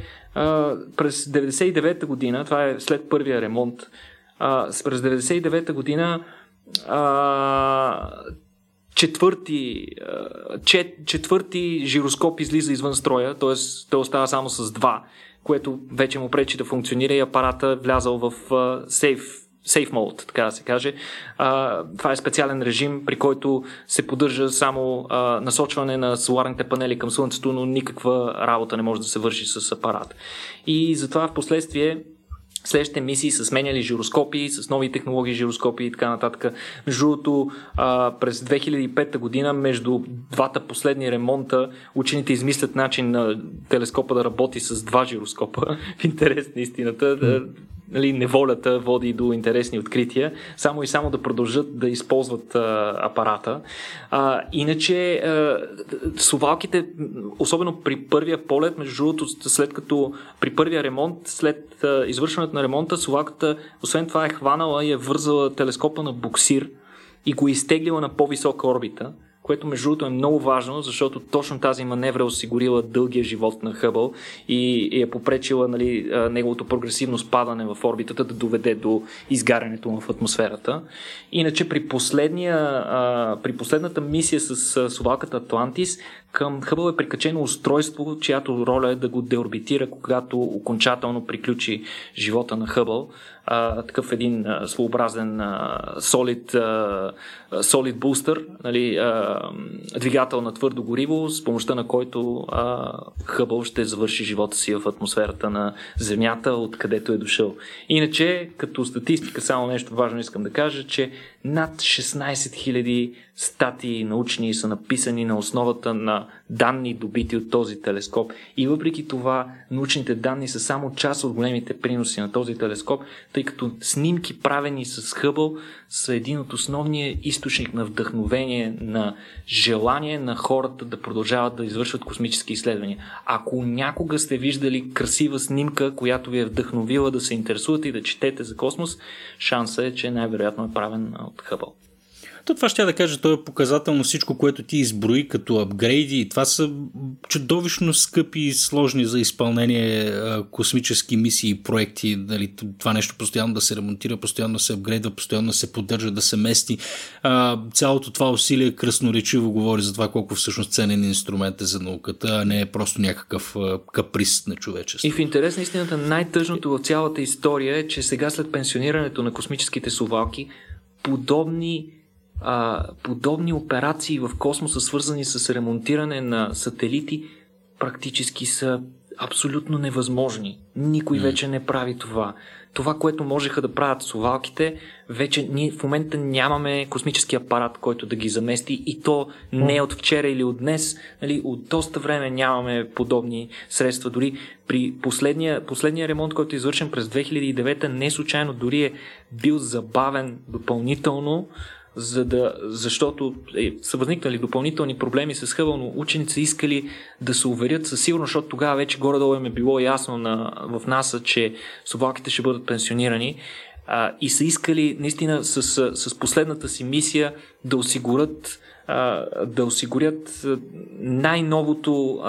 през 99-та година, това е след първия ремонт, през 99-та година четвърти, чет, четвърти жироскоп излиза извън строя, т.е. той остава само с два, което вече му пречи да функционира и апарата влязал в сейф safe mode, така да се каже. А, това е специален режим, при който се поддържа само а, насочване на соларните панели към Слънцето, но никаква работа не може да се върши с апарат. И затова в последствие следващите мисии са сменяли жироскопи, с нови технологии жироскопи и така нататък. Между другото, през 2005 година, между двата последни ремонта, учените измислят начин на телескопа да работи с два жироскопа. В интерес на истината нали, неволята води до интересни открития, само и само да продължат да използват а, апарата. А, иначе, а, совалките, особено при първия полет, между другото, след като при първия ремонт, след а, извършването на ремонта, совалката, освен това е хванала и е вързала телескопа на буксир и го е изтеглила на по-висока орбита което между другото е много важно, защото точно тази маневра е осигурила дългия живот на Хъбъл и е попречила нали, неговото прогресивно спадане в орбитата да доведе до изгарянето му в атмосферата. Иначе при, последния, при последната мисия с совалката Атлантис към Хъбъл е прикачено устройство, чиято роля е да го деорбитира, когато окончателно приключи живота на Хъбъл а, такъв един а, своеобразен solid booster, нали, двигател на твърдо гориво, с помощта на който а, Хъбъл ще завърши живота си в атмосферата на Земята, откъдето е дошъл. Иначе, като статистика, само нещо важно искам да кажа, че Над 16 000 статии научни са написани на основата на данни, добити от този телескоп. И въпреки това, научните данни са само част от големите приноси на този телескоп, тъй като снимки, правени с Хъбъл, са един от основния източник на вдъхновение, на желание на хората да продължават да извършват космически изследвания. Ако някога сте виждали красива снимка, която ви е вдъхновила да се интересувате и да четете за космос, шанса е, че най-вероятно е правен Хъбъл. То това ще да кажа, то е показателно всичко, което ти изброи като апгрейди. Това са чудовищно скъпи и сложни за изпълнение космически мисии и проекти. Дали, това нещо постоянно да се ремонтира, постоянно да се апгрейдва, постоянно да се поддържа, да се мести. А, цялото това усилие красноречиво говори за това колко всъщност ценен инструмент е за науката, а не е просто някакъв каприз на човечеството. И в интерес на истината най-тъжното в цялата история е, че сега след пенсионирането на космическите сувалки, подобни а, подобни операции в космоса, свързани с ремонтиране на сателити, практически са абсолютно невъзможни. Никой вече не прави това. Това, което можеха да правят совалките, вече ние в момента нямаме космически апарат, който да ги замести и то не от вчера или от днес. Нали, от доста време нямаме подобни средства. Дори при последния, последния ремонт, който е извършен през 2009, не случайно дори е бил забавен допълнително, за да, защото е, са възникнали допълнителни проблеми с Хъбъл, но ученици искали да се уверят със сигурност, защото тогава вече горе-долу им е било ясно на, в НАСА, че собаките ще бъдат пенсионирани. А, и са искали наистина с, с последната си мисия да осигурят да осигурят най-новото,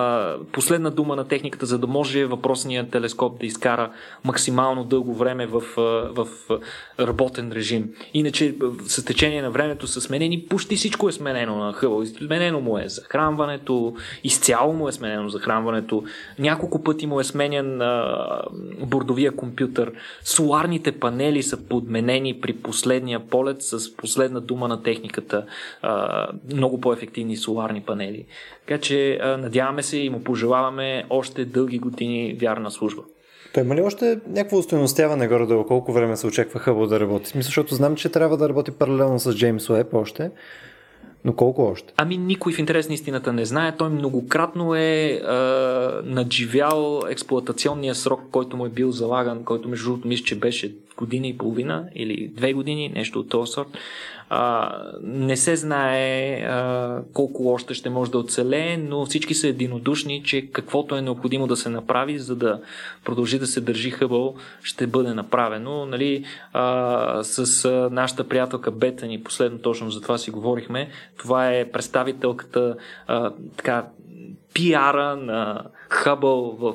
последна дума на техниката, за да може въпросният телескоп да изкара максимално дълго време в, в работен режим. Иначе с течение на времето са сменени, почти всичко е сменено на Хъбъл. Сменено му е захранването, изцяло му е сменено захранването, няколко пъти му е сменен бордовия компютър, соларните панели са подменени при последния полет с последна дума на техниката. Много по-ефективни соларни панели. Така че надяваме се и му пожелаваме още дълги години вярна служба. Той има ли още някакво устойностяване горе-долу? Колко време се очаква Хъбъл да работи? Смисъл, защото знам, че трябва да работи паралелно с Джеймс Уеб още. Но колко още? Ами никой в интерес на истината не знае. Той многократно е, е надживял експлуатационния срок, който му е бил залаган, който между другото мисля, че беше година и половина или две години, нещо от този сорт. А, не се знае а, колко още ще може да оцелее, но всички са единодушни, че каквото е необходимо да се направи, за да продължи да се държи Хъбъл, ще бъде направено. Нали, а, с нашата приятелка Бетани, последно точно за това си говорихме, това е представителката а, така, пиара на Хъбъл в,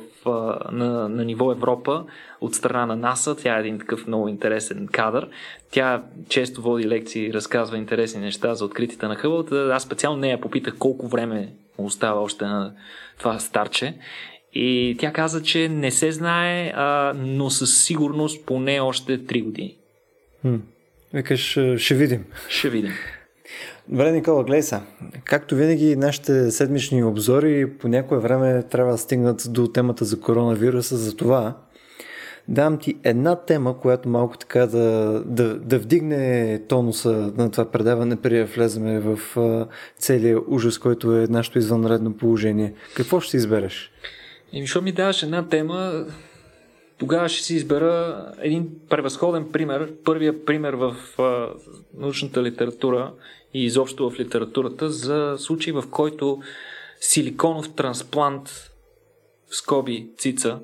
на, на ниво Европа от страна на НАСА. Тя е един такъв много интересен кадър. Тя често води лекции, разказва интересни неща за откритите на Хъбъл. Аз специално нея попитах колко време остава още на това старче. И тя каза, че не се знае, а, но със сигурност поне още 3 години. Хм. Викаш, ще видим. Ще видим. Добре, Никола, гледай са. Както винаги, нашите седмични обзори по някое време трябва да стигнат до темата за коронавируса. За това давам ти една тема, която малко така да, да, да вдигне тонуса на това предаване, преди да влеземе в целия ужас, който е нашето извънредно положение. Какво ще избереш? И защо ми даваш една тема, тогава ще си избера един превъзходен пример. Първия пример в а, научната литература и изобщо в литературата за случай, в който силиконов трансплант в скоби цица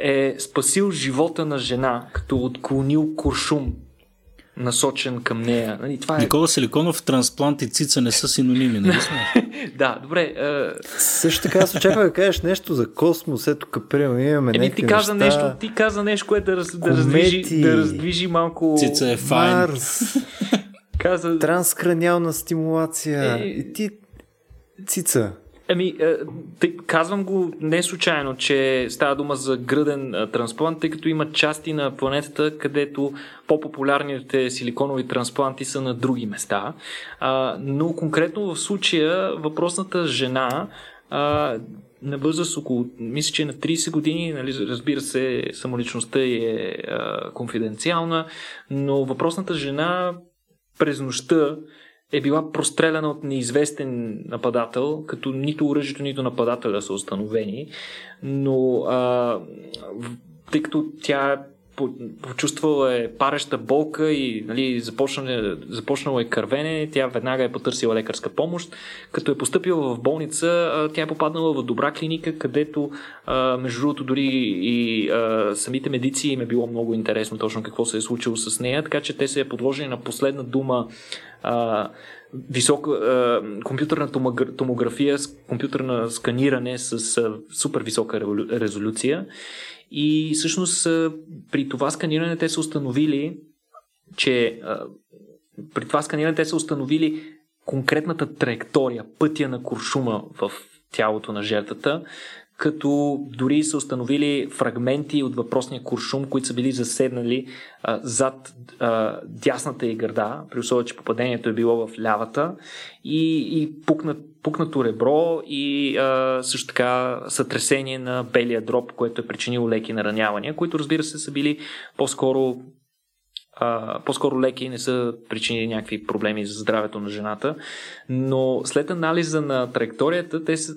е спасил живота на жена, като отклонил куршум насочен към нея. Нали, това е... Никола Силиконов, трансплант и цица не са синоними, нали сме? да, добре. Uh... Също така аз очаквам да кажеш нещо за космос, ето каприма, имаме Еми, ти каза неща... нещо, ти каза нещо, което да, раз, да, раздвижи, да раздвижи малко... Цица е файн. Марс. каза... Транскраниална стимулация. Е... И ти... Цица. Ами, е, тъй, казвам го не случайно, че става дума за гръден а, трансплант, тъй като има части на планетата, където по-популярните силиконови транспланти са на други места. А, но конкретно в случая въпросната жена а, на възраст около, мисля, че на 30 години, нали, разбира се, самоличността е а, конфиденциална, но въпросната жена през нощта е била простреляна от неизвестен нападател, като нито оръжието, нито нападателя са установени. Но а, тъй като тя почувствала е пареща болка и нали, започна, започнало е кървене, тя веднага е потърсила лекарска помощ. Като е поступила в болница, тя е попаднала в добра клиника, където между другото дори и самите медици им е било много интересно точно какво се е случило с нея, така че те се е подложили на последна дума висока компютърна томография, компютърна сканиране с супер висока резолюция и всъщност при това сканиране те са установили, че при това сканиране те са установили конкретната траектория, пътя на куршума в тялото на жертвата, като дори са установили фрагменти от въпросния куршум, които са били заседнали а, зад а, дясната и гърда, при условие, че попадението е било в лявата и, и пукнат, пукнато ребро и а, също така сътресение на белия дроб, което е причинило леки наранявания, които разбира се са били по-скоро а, по-скоро леки, не са причинили някакви проблеми за здравето на жената, но след анализа на траекторията, те са,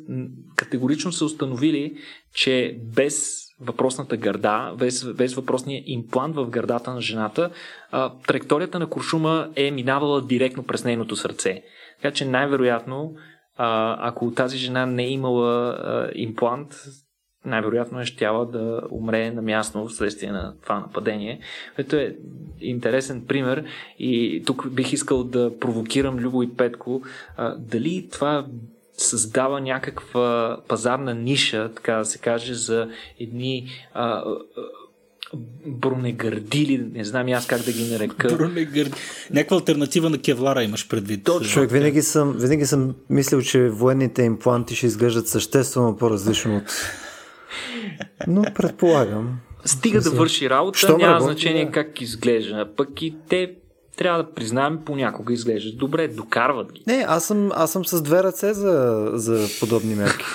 категорично са установили, че без въпросната гърда, без, без въпросния имплант в гърдата на жената, а, траекторията на куршума е минавала директно през нейното сърце. Така че най-вероятно, а, ако тази жена не е имала а, имплант, най-вероятно е щяла да умре на място вследствие на това нападение. Ето е интересен пример и тук бих искал да провокирам Любо и Петко. А, дали това създава някаква пазарна ниша, така да се каже, за едни а, бронегардили, не знам аз как да ги нарека. Бронегърди. Някаква альтернатива на кевлара имаш предвид. Точно. Човек, винаги съм, винаги съм мислил, че военните импланти ще изглеждат съществено по-различно от но предполагам. Стига да върши работа, Що няма работа, значение да. как изглежда. Пък и те трябва да признаем, понякога изглеждат добре, докарват ги. Не, аз съм, аз съм с две ръце за, за подобни мерки.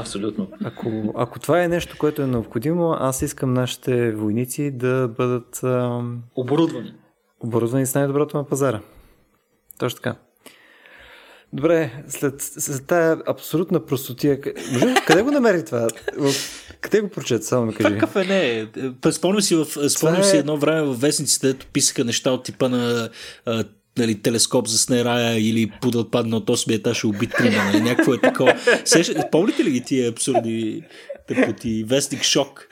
Абсолютно. Ако, ако това е нещо, което е необходимо, аз искам нашите войници да бъдат ам... оборудвани. Оборудвани с най-доброто на пазара. Точно така. Добре, след, след тая абсолютна простотия, къде го намери това? Къде го прочет? Само ми кажи. Какъв е не? Спомням си, в, спомням си е... едно време в вестниците, дето писаха неща от типа на а, нали, телескоп за снерая или подът падна от 8 етаж и убит трима, нали, някакво е такова. Помните ли ги тия абсурдни тъпоти, вестник шок.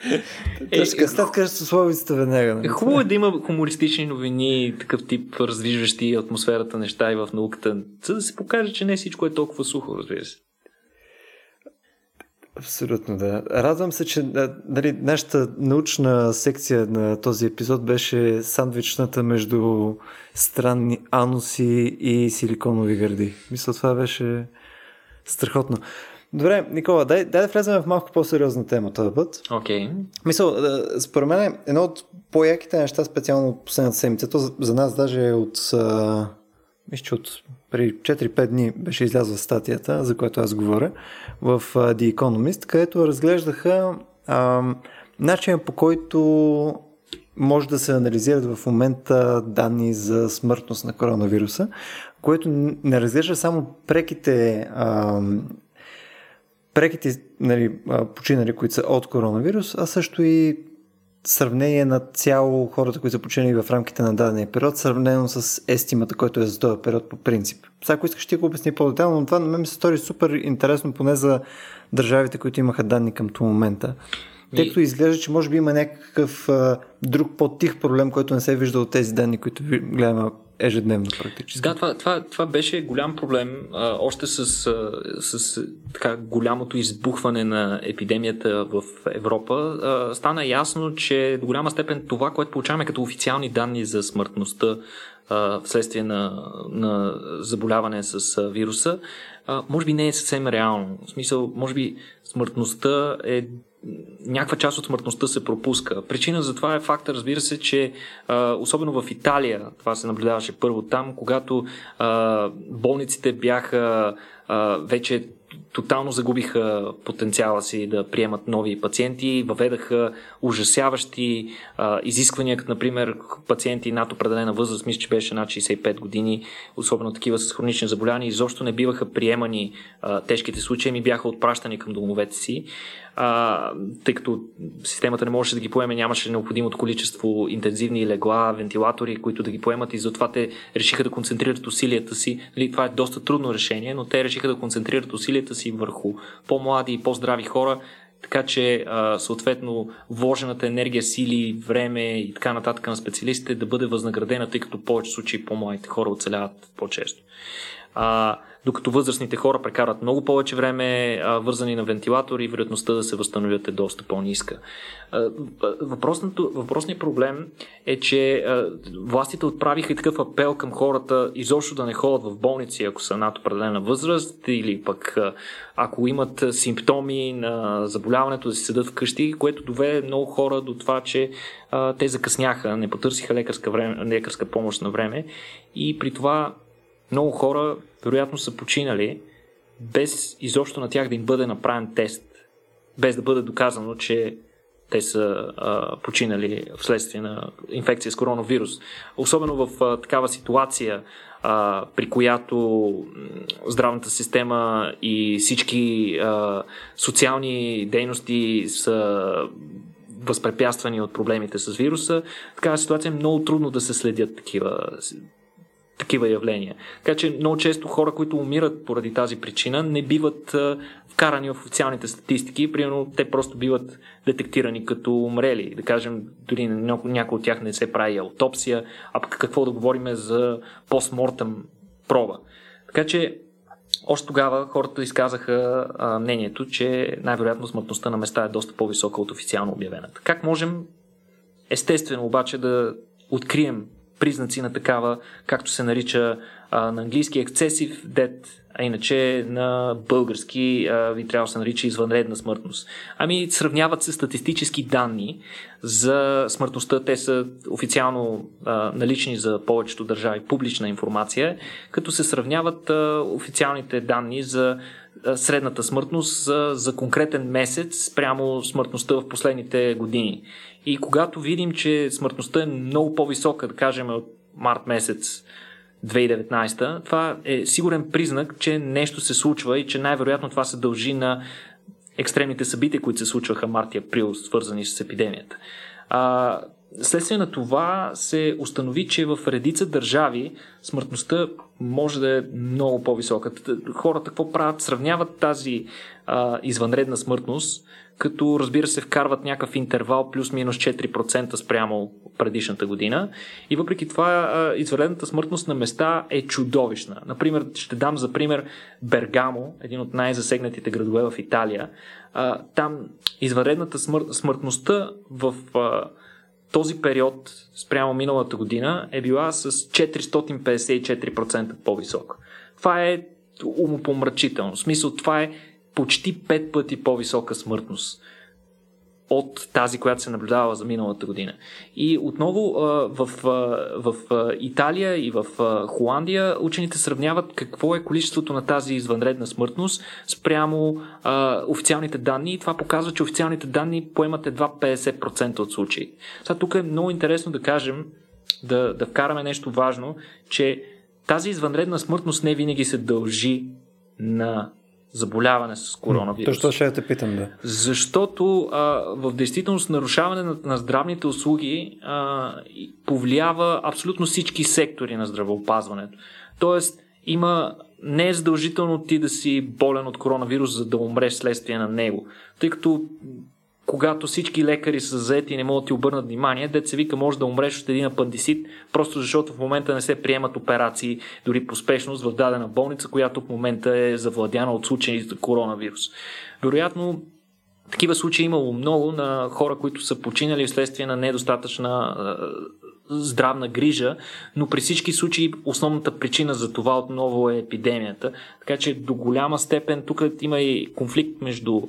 Е, след където словицата веднага. Нали? Хубаво е да има хумористични новини, такъв тип раздвижващи атмосферата неща и в науката, за да се покаже, че не всичко е толкова сухо, разбира се. Абсолютно, да. Радвам се, че нали, нашата научна секция на този епизод беше сандвичната между странни ануси и силиконови гърди. Мисля, това беше страхотно. Добре, Никола, дай, дай да влезем в малко по-сериозна тема този път. Окей. Okay. Мисъл, според мен едно от по-яките неща, специално последната седмица, то за нас даже е от, а, мисля, че от преди 4-5 дни беше излязла статията, за която аз говоря, в The Economist, където разглеждаха а, начина по който може да се анализират в момента данни за смъртност на коронавируса, което не разглежда само преките а, преките нали, починали, които са от коронавирус, а също и сравнение на цяло хората, които са починали в рамките на дадения период, сравнено с естимата, който е за този период по принцип. Сега, ако искаш, ти го обясни по-детално, но това на мен ми се стори супер интересно, поне за държавите, които имаха данни към този момента. Тъй като изглежда, че може би има някакъв а, друг по-тих проблем, който не се виждал от тези данни, които гледаме ежедневно практически. Да, това, това, това беше голям проблем. А, още с, с, с така, голямото избухване на епидемията в Европа а, стана ясно, че до голяма степен това, което получаваме като официални данни за смъртността а, вследствие на, на заболяване с а, вируса, а, може би не е съвсем реално. В смисъл, може би смъртността е някаква част от смъртността се пропуска. Причина за това е факта, разбира се, че а, особено в Италия, това се наблюдаваше първо там, когато а, болниците бяха а, вече тотално загубиха потенциала си да приемат нови пациенти, въведаха ужасяващи а, изисквания, като например пациенти над определена възраст, мисля, че беше над 65 години, особено такива с хронични заболявания, изобщо не биваха приемани а, тежките случаи, ми бяха отпращани към домовете си а, тъй като системата не можеше да ги поеме, нямаше необходимото количество интензивни легла, вентилатори, които да ги поемат и затова те решиха да концентрират усилията си. Нали, това е доста трудно решение, но те решиха да концентрират усилията си върху по-млади и по-здрави хора, така че съответно вложената енергия, сили, време и така нататък на специалистите да бъде възнаградена, тъй като повече случаи по-младите хора оцеляват по-често. А, докато възрастните хора прекарат много повече време а, вързани на вентилатори, вероятността да се възстановят е доста по-ниска. въпросният проблем е, че а, властите отправиха и такъв апел към хората изобщо да не ходят в болници, ако са над определена възраст или пък а, ако имат симптоми на заболяването да си седат вкъщи, което доведе много хора до това, че а, те закъсняха, не потърсиха лекарска, време, лекарска помощ на време и при това много хора вероятно са починали без изобщо на тях да им бъде направен тест, без да бъде доказано, че те са а, починали вследствие на инфекция с коронавирус. Особено в а, такава ситуация, а, при която здравната система и всички а, социални дейности са възпрепятствани от проблемите с вируса, такава ситуация е много трудно да се следят такива такива явления. Така че много често хора, които умират поради тази причина, не биват вкарани в официалните статистики. Примерно те просто биват детектирани като умрели. Да кажем, дори някой от тях не се прави аутопсия, а пък какво да говорим за постмортъм проба. Така че още тогава хората изказаха а, мнението, че най-вероятно смъртността на места е доста по-висока от официално обявената. Как можем естествено обаче да открием признаци на такава, както се нарича а, на английски excessive death, а иначе на български а, ви трябва да се нарича извънредна смъртност. Ами сравняват се статистически данни за смъртността. Те са официално а, налични за повечето държави, публична информация, като се сравняват а, официалните данни за средната смъртност за, за конкретен месец спрямо смъртността в последните години. И когато видим, че смъртността е много по-висока, да кажем от март месец 2019, това е сигурен признак, че нещо се случва и че най-вероятно това се дължи на екстремните събития, които се случваха март и април, свързани с епидемията. А, следствие на това се установи, че в редица държави смъртността може да е много по-висока. Хората какво правят? Сравняват тази а, извънредна смъртност като разбира се вкарват някакъв интервал плюс-минус 4% спрямо предишната година. И въпреки това извънредната смъртност на места е чудовищна. Например, ще дам за пример Бергамо, един от най-засегнатите градове в Италия. Там извънредната смърт, смъртността в този период спрямо миналата година е била с 454% по-висока. Това е умопомрачително. В смисъл, това е почти 5 пъти по-висока смъртност от тази, която се наблюдава за миналата година. И отново в, в Италия и в Холандия учените сравняват какво е количеството на тази извънредна смъртност спрямо официалните данни и това показва, че официалните данни поемат едва 50% от случаи. Сега тук е много интересно да кажем, да, да вкараме нещо важно, че тази извънредна смъртност не винаги се дължи на заболяване с коронавирус. Точно ще те питам, да. Защото а, в действителност нарушаване на, на здравните услуги а, повлиява абсолютно всички сектори на здравеопазването. Тоест, има не е задължително ти да си болен от коронавирус, за да умреш следствие на него. Тъй като когато всички лекари са заети и не могат да ти обърнат внимание, се вика може да умреш от един апандисит, просто защото в момента не се приемат операции дори по спешност в дадена болница, която в момента е завладяна от случаи за коронавирус. Вероятно, такива случаи е имало много на хора, които са починали вследствие на недостатъчна здравна грижа, но при всички случаи основната причина за това отново е епидемията. Така че до голяма степен тук има и конфликт между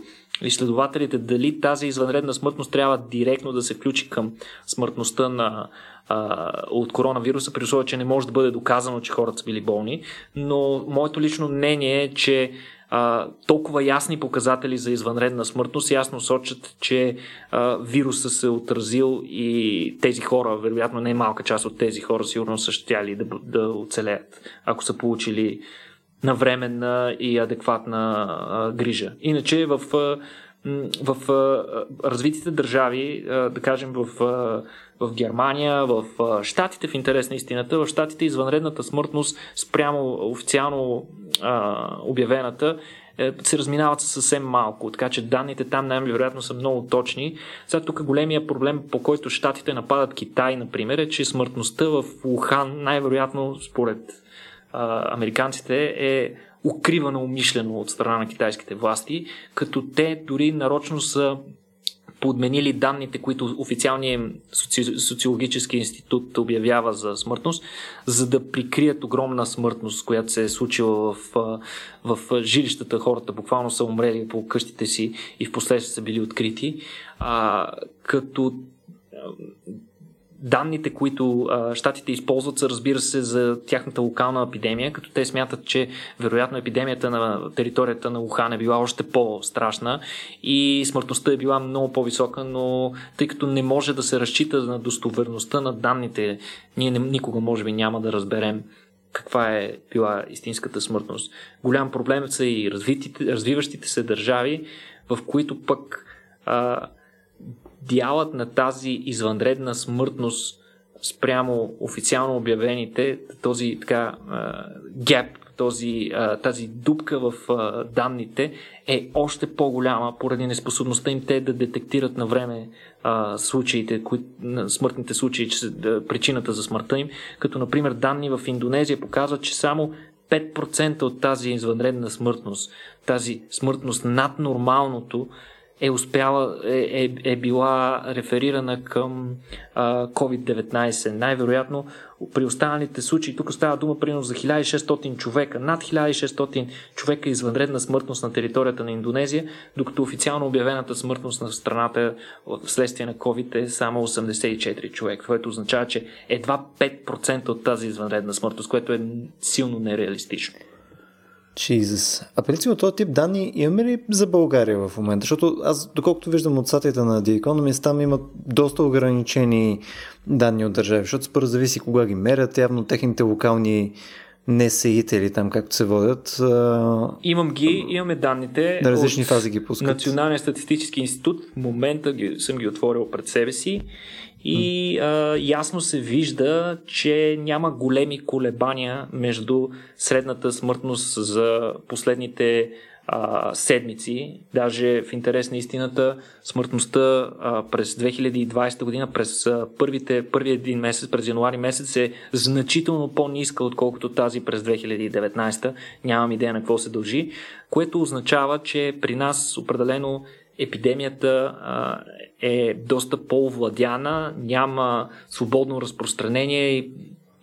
изследователите дали тази извънредна смъртност трябва директно да се включи към смъртността на, а, от коронавируса, при условие, че не може да бъде доказано, че хората са били болни. Но моето лично мнение е, че а, толкова ясни показатели за извънредна смъртност ясно сочат, че а, вируса се отразил и тези хора, вероятно не малка част от тези хора, сигурно са щяли да, да оцелеят, ако са получили навременна и адекватна а, грижа. Иначе в, а, в а, развитите държави, а, да кажем в, а, в Германия, в а, Штатите, в интерес на истината, в Штатите извънредната смъртност спрямо официално а, обявената е, се разминават съвсем малко, така че данните там най-вероятно са много точни. Сега тук големия проблем, по който щатите нападат Китай, например, е, че смъртността в Ухан най-вероятно според а, американците е укривана умишлено от страна на китайските власти, като те дори нарочно са подменили данните, които официалният соци... социологически институт обявява за смъртност, за да прикрият огромна смъртност, която се е случила в, в жилищата. Хората буквално са умрели по къщите си и в последствие са били открити. А, като данните, които а, щатите използват, са разбира се за тяхната локална епидемия, като те смятат, че вероятно епидемията на територията на Ухан е била още по-страшна и смъртността е била много по-висока, но тъй като не може да се разчита на достоверността на данните, ние не, никога може би няма да разберем каква е била истинската смъртност. Голям проблем са и развиващите се държави, в които пък а, дялът на тази извънредна смъртност спрямо официално обявените, този така геп, този, тази дупка в данните е още по-голяма поради неспособността им те да детектират на време случаите, кои, смъртните случаи, че причината за смъртта им, като например данни в Индонезия показват, че само 5% от тази извънредна смъртност, тази смъртност над нормалното, е успяла, е, е, е била реферирана към а, COVID-19. Най-вероятно при останалите случаи, тук става дума примерно за 1600 човека, над 1600 човека извънредна смъртност на територията на Индонезия, докато официално обявената смъртност на страната вследствие на COVID е само 84 човека, което означава, че едва 5% от тази извънредна смъртност, което е силно нереалистично. Jesus. А принцип от този тип данни имаме ли за България в момента? Защото аз, доколкото виждам от сатите на The Economist, там имат доста ограничени данни от държави, защото според зависи кога ги мерят, явно техните локални несеители там, както се водят. Имам ги, имаме данните. На различни фази ги пускат. Националния статистически институт, в момента ги, съм ги отворил пред себе си и а, ясно се вижда, че няма големи колебания между средната смъртност за последните а, седмици. Даже в интерес на истината, смъртността а, през 2020 година, през а, първите, първи един месец, през януари месец е значително по-ниска, отколкото тази през 2019. Нямам идея на какво се дължи, което означава, че при нас определено епидемията а, е доста по-овладяна, няма свободно разпространение и,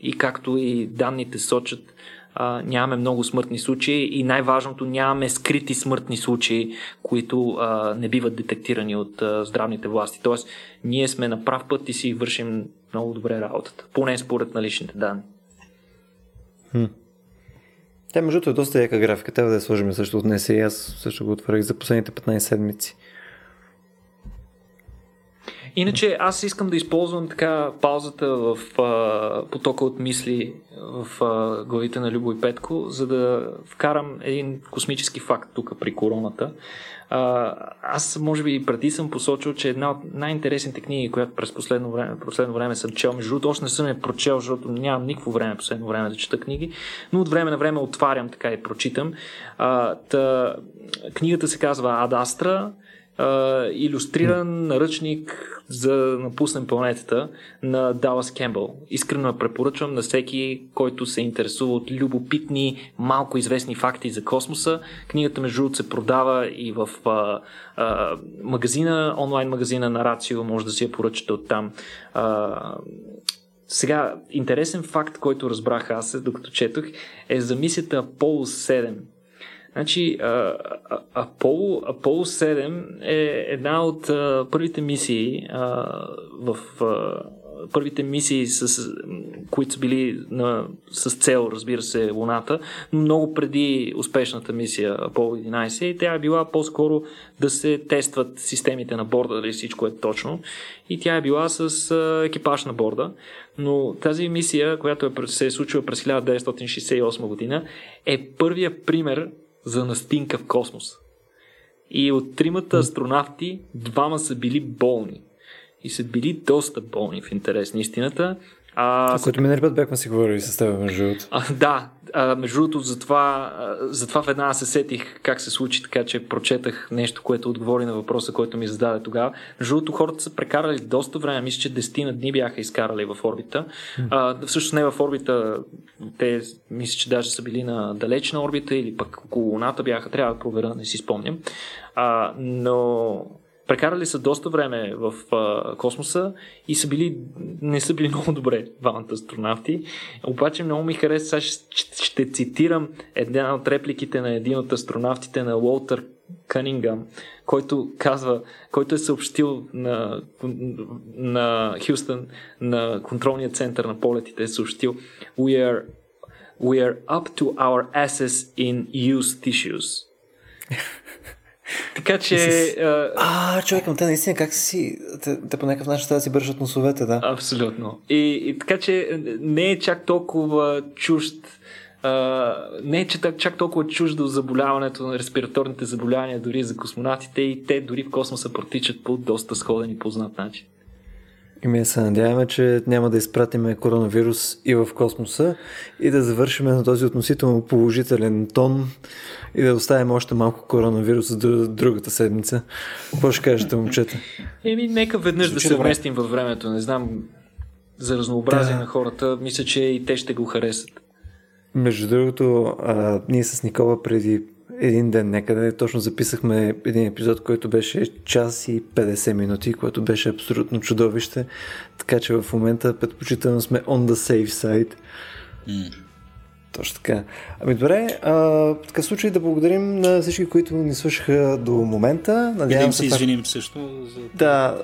и както и данните сочат, а, нямаме много смъртни случаи и най-важното нямаме скрити смъртни случаи, които а, не биват детектирани от а, здравните власти. Тоест, ние сме на прав път и си вършим много добре работата, поне според наличните данни. Хм. Тя, между е доста яка графика. Трябва да я сложим също днес и аз също го отворих за последните 15 седмици. Иначе аз искам да използвам така паузата в а, потока от мисли в а, главите на Любо и Петко, за да вкарам един космически факт тук при короната. А, аз може би и преди съм посочил, че една от най-интересните книги, която през последно време, последно време съм чел, между другото, още не съм я прочел, защото нямам никакво време последно време да чета книги, но от време на време отварям така и прочитам. А, та, книгата се казва Адастра, иллюстриран наръчник за напуснем планетата на Далас Кембъл. Искрено препоръчвам на всеки, който се интересува от любопитни, малко известни факти за космоса. Книгата между другото се продава и в а, а, магазина, онлайн магазина на Рацио, може да си я поръчате оттам. А, сега, интересен факт, който разбрах аз, докато четох, е за мисията Apollo 7 Значи, Apollo, Apollo 7 е една от а, първите мисии а, в а, първите мисии, с, които са били на, с цел, разбира се, Луната, много преди успешната мисия Apollo 11 и тя е била по-скоро да се тестват системите на борда, дали всичко е точно. И тя е била с а, екипаж на борда. Но тази мисия, която е, се е случила през 1968 година, е първия пример за настинка в космос. И от тримата астронавти, двама са били болни. И са били доста болни в интерес на истината. А, Което минали път бяхме си говорили с теб, между другото. Да, а, между другото, затова, затова веднага се сетих как се случи, така че прочетах нещо, което отговори на въпроса, който ми зададе тогава. Между другото, хората са прекарали доста време, мисля, че 10 на дни бяха изкарали в орбита. А, всъщност не в орбита, те мисля, че даже са били на далечна орбита или пък около Луната бяха, трябва да проверя, не си спомням. А, но Прекарали са доста време в а, космоса и са били, не са били много добре двамата астронавти. Обаче много ми хареса, ще, ще цитирам една от репликите на един от астронавтите на Уолтер Кънингъм, който казва, който е съобщил на, на Хюстън, на контролния център на полетите, е съобщил We are, we are up to our asses in used tissues. Така че. С... А, а човек, те наистина как си. Те, те по някакъв начин да си бържат носовете, да. Абсолютно. И, и така че не е чак толкова чужд. Uh, не е че чак толкова чуждо заболяването на респираторните заболявания дори за космонавтите и те дори в космоса протичат по доста сходен и познат начин. И ми се надяваме, че няма да изпратиме коронавирус и в космоса и да завършим на този относително положителен тон и да оставим още малко коронавирус до другата седмица. Какво ще кажете, момчета? Еми, нека веднъж Звучи да се вместим във времето. Не знам, за разнообразие да. на хората, мисля, че и те ще го харесат. Между другото, а, ние с Никола преди един ден някъде точно записахме един епизод, който беше час и 50 минути, което беше абсолютно чудовище. Така че в момента предпочитано сме on the safe side. Mm. Точно така. Ами добре, а, в такъв случай да благодарим на всички, които ни слушаха до момента. Надявам да се извиним пак... също. За... Да,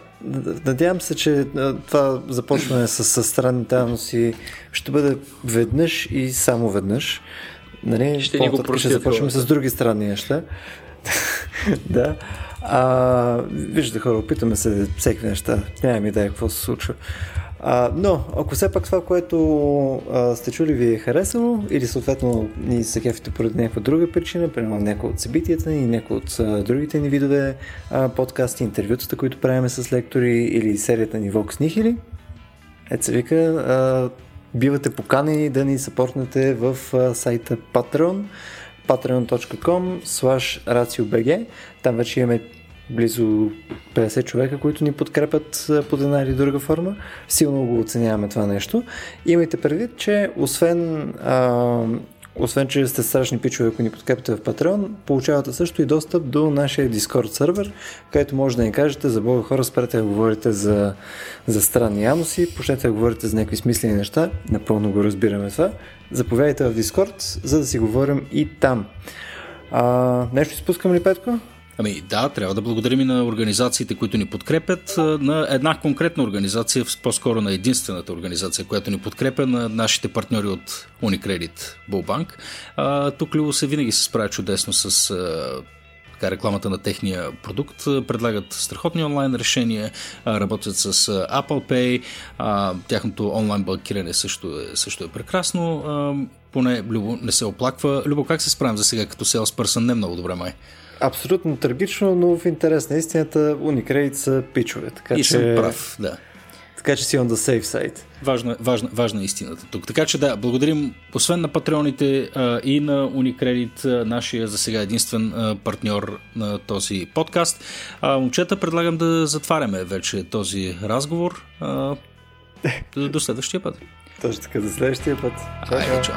надявам се, че това започване с, с странните аноси ще бъде веднъж и само веднъж. Нали, ще ни го простят, ще започнем с други странни неща. да. А, виждате хора, опитаме се всеки неща. Нямам идея какво се случва. А, но, ако все пак това, което а, сте чули ви е харесало или съответно ни се кефите поради някаква друга причина, примерно някои от събитията ни, някои от а, другите ни видове а, подкасти, интервютата, които правиме с лектори или серията ни Vox Nihili, ето се вика, а, бивате поканени да ни съпортнете в сайта Patreon patreon.com slash raciobg. Там вече имаме близо 50 човека, които ни подкрепят под една или друга форма. Силно го оценяваме това нещо. Имайте предвид, че освен а, освен, че сте страшни пичове, ако ни подкрепите в Patreon, получавате също и достъп до нашия Discord сервер, където може да ни кажете за Бога хора, спрете да говорите за, за странни аноси, почнете да говорите за някакви смислени неща, напълно го разбираме това. Заповядайте в Discord, за да си говорим и там. А, нещо изпускам ли, Петко? Ами да, трябва да благодарим и на организациите, които ни подкрепят, на една конкретна организация, по-скоро на единствената организация, която ни подкрепя, на нашите партньори от Unicredit. А, тук Любо се винаги се справя чудесно с така, рекламата на техния продукт. Предлагат страхотни онлайн решения, работят с Apple Pay, тяхното онлайн банкиране също е, също е прекрасно. Поне Любо не се оплаква. Любо, как се справим за сега като salesperson? Не много добре май абсолютно трагично, но в интерес на истината Unicredit са пичове. Така, и че... съм прав, да. Така че си on the safe side. Важна, важна, важна е истината тук. Така че да, благодарим освен на патреоните а, и на Unicredit, а, нашия за сега единствен а, партньор на този подкаст. А, момчета, предлагам да затваряме вече този разговор. А, до, до следващия път. Точно така, до следващия път. Чао, Айде, чао.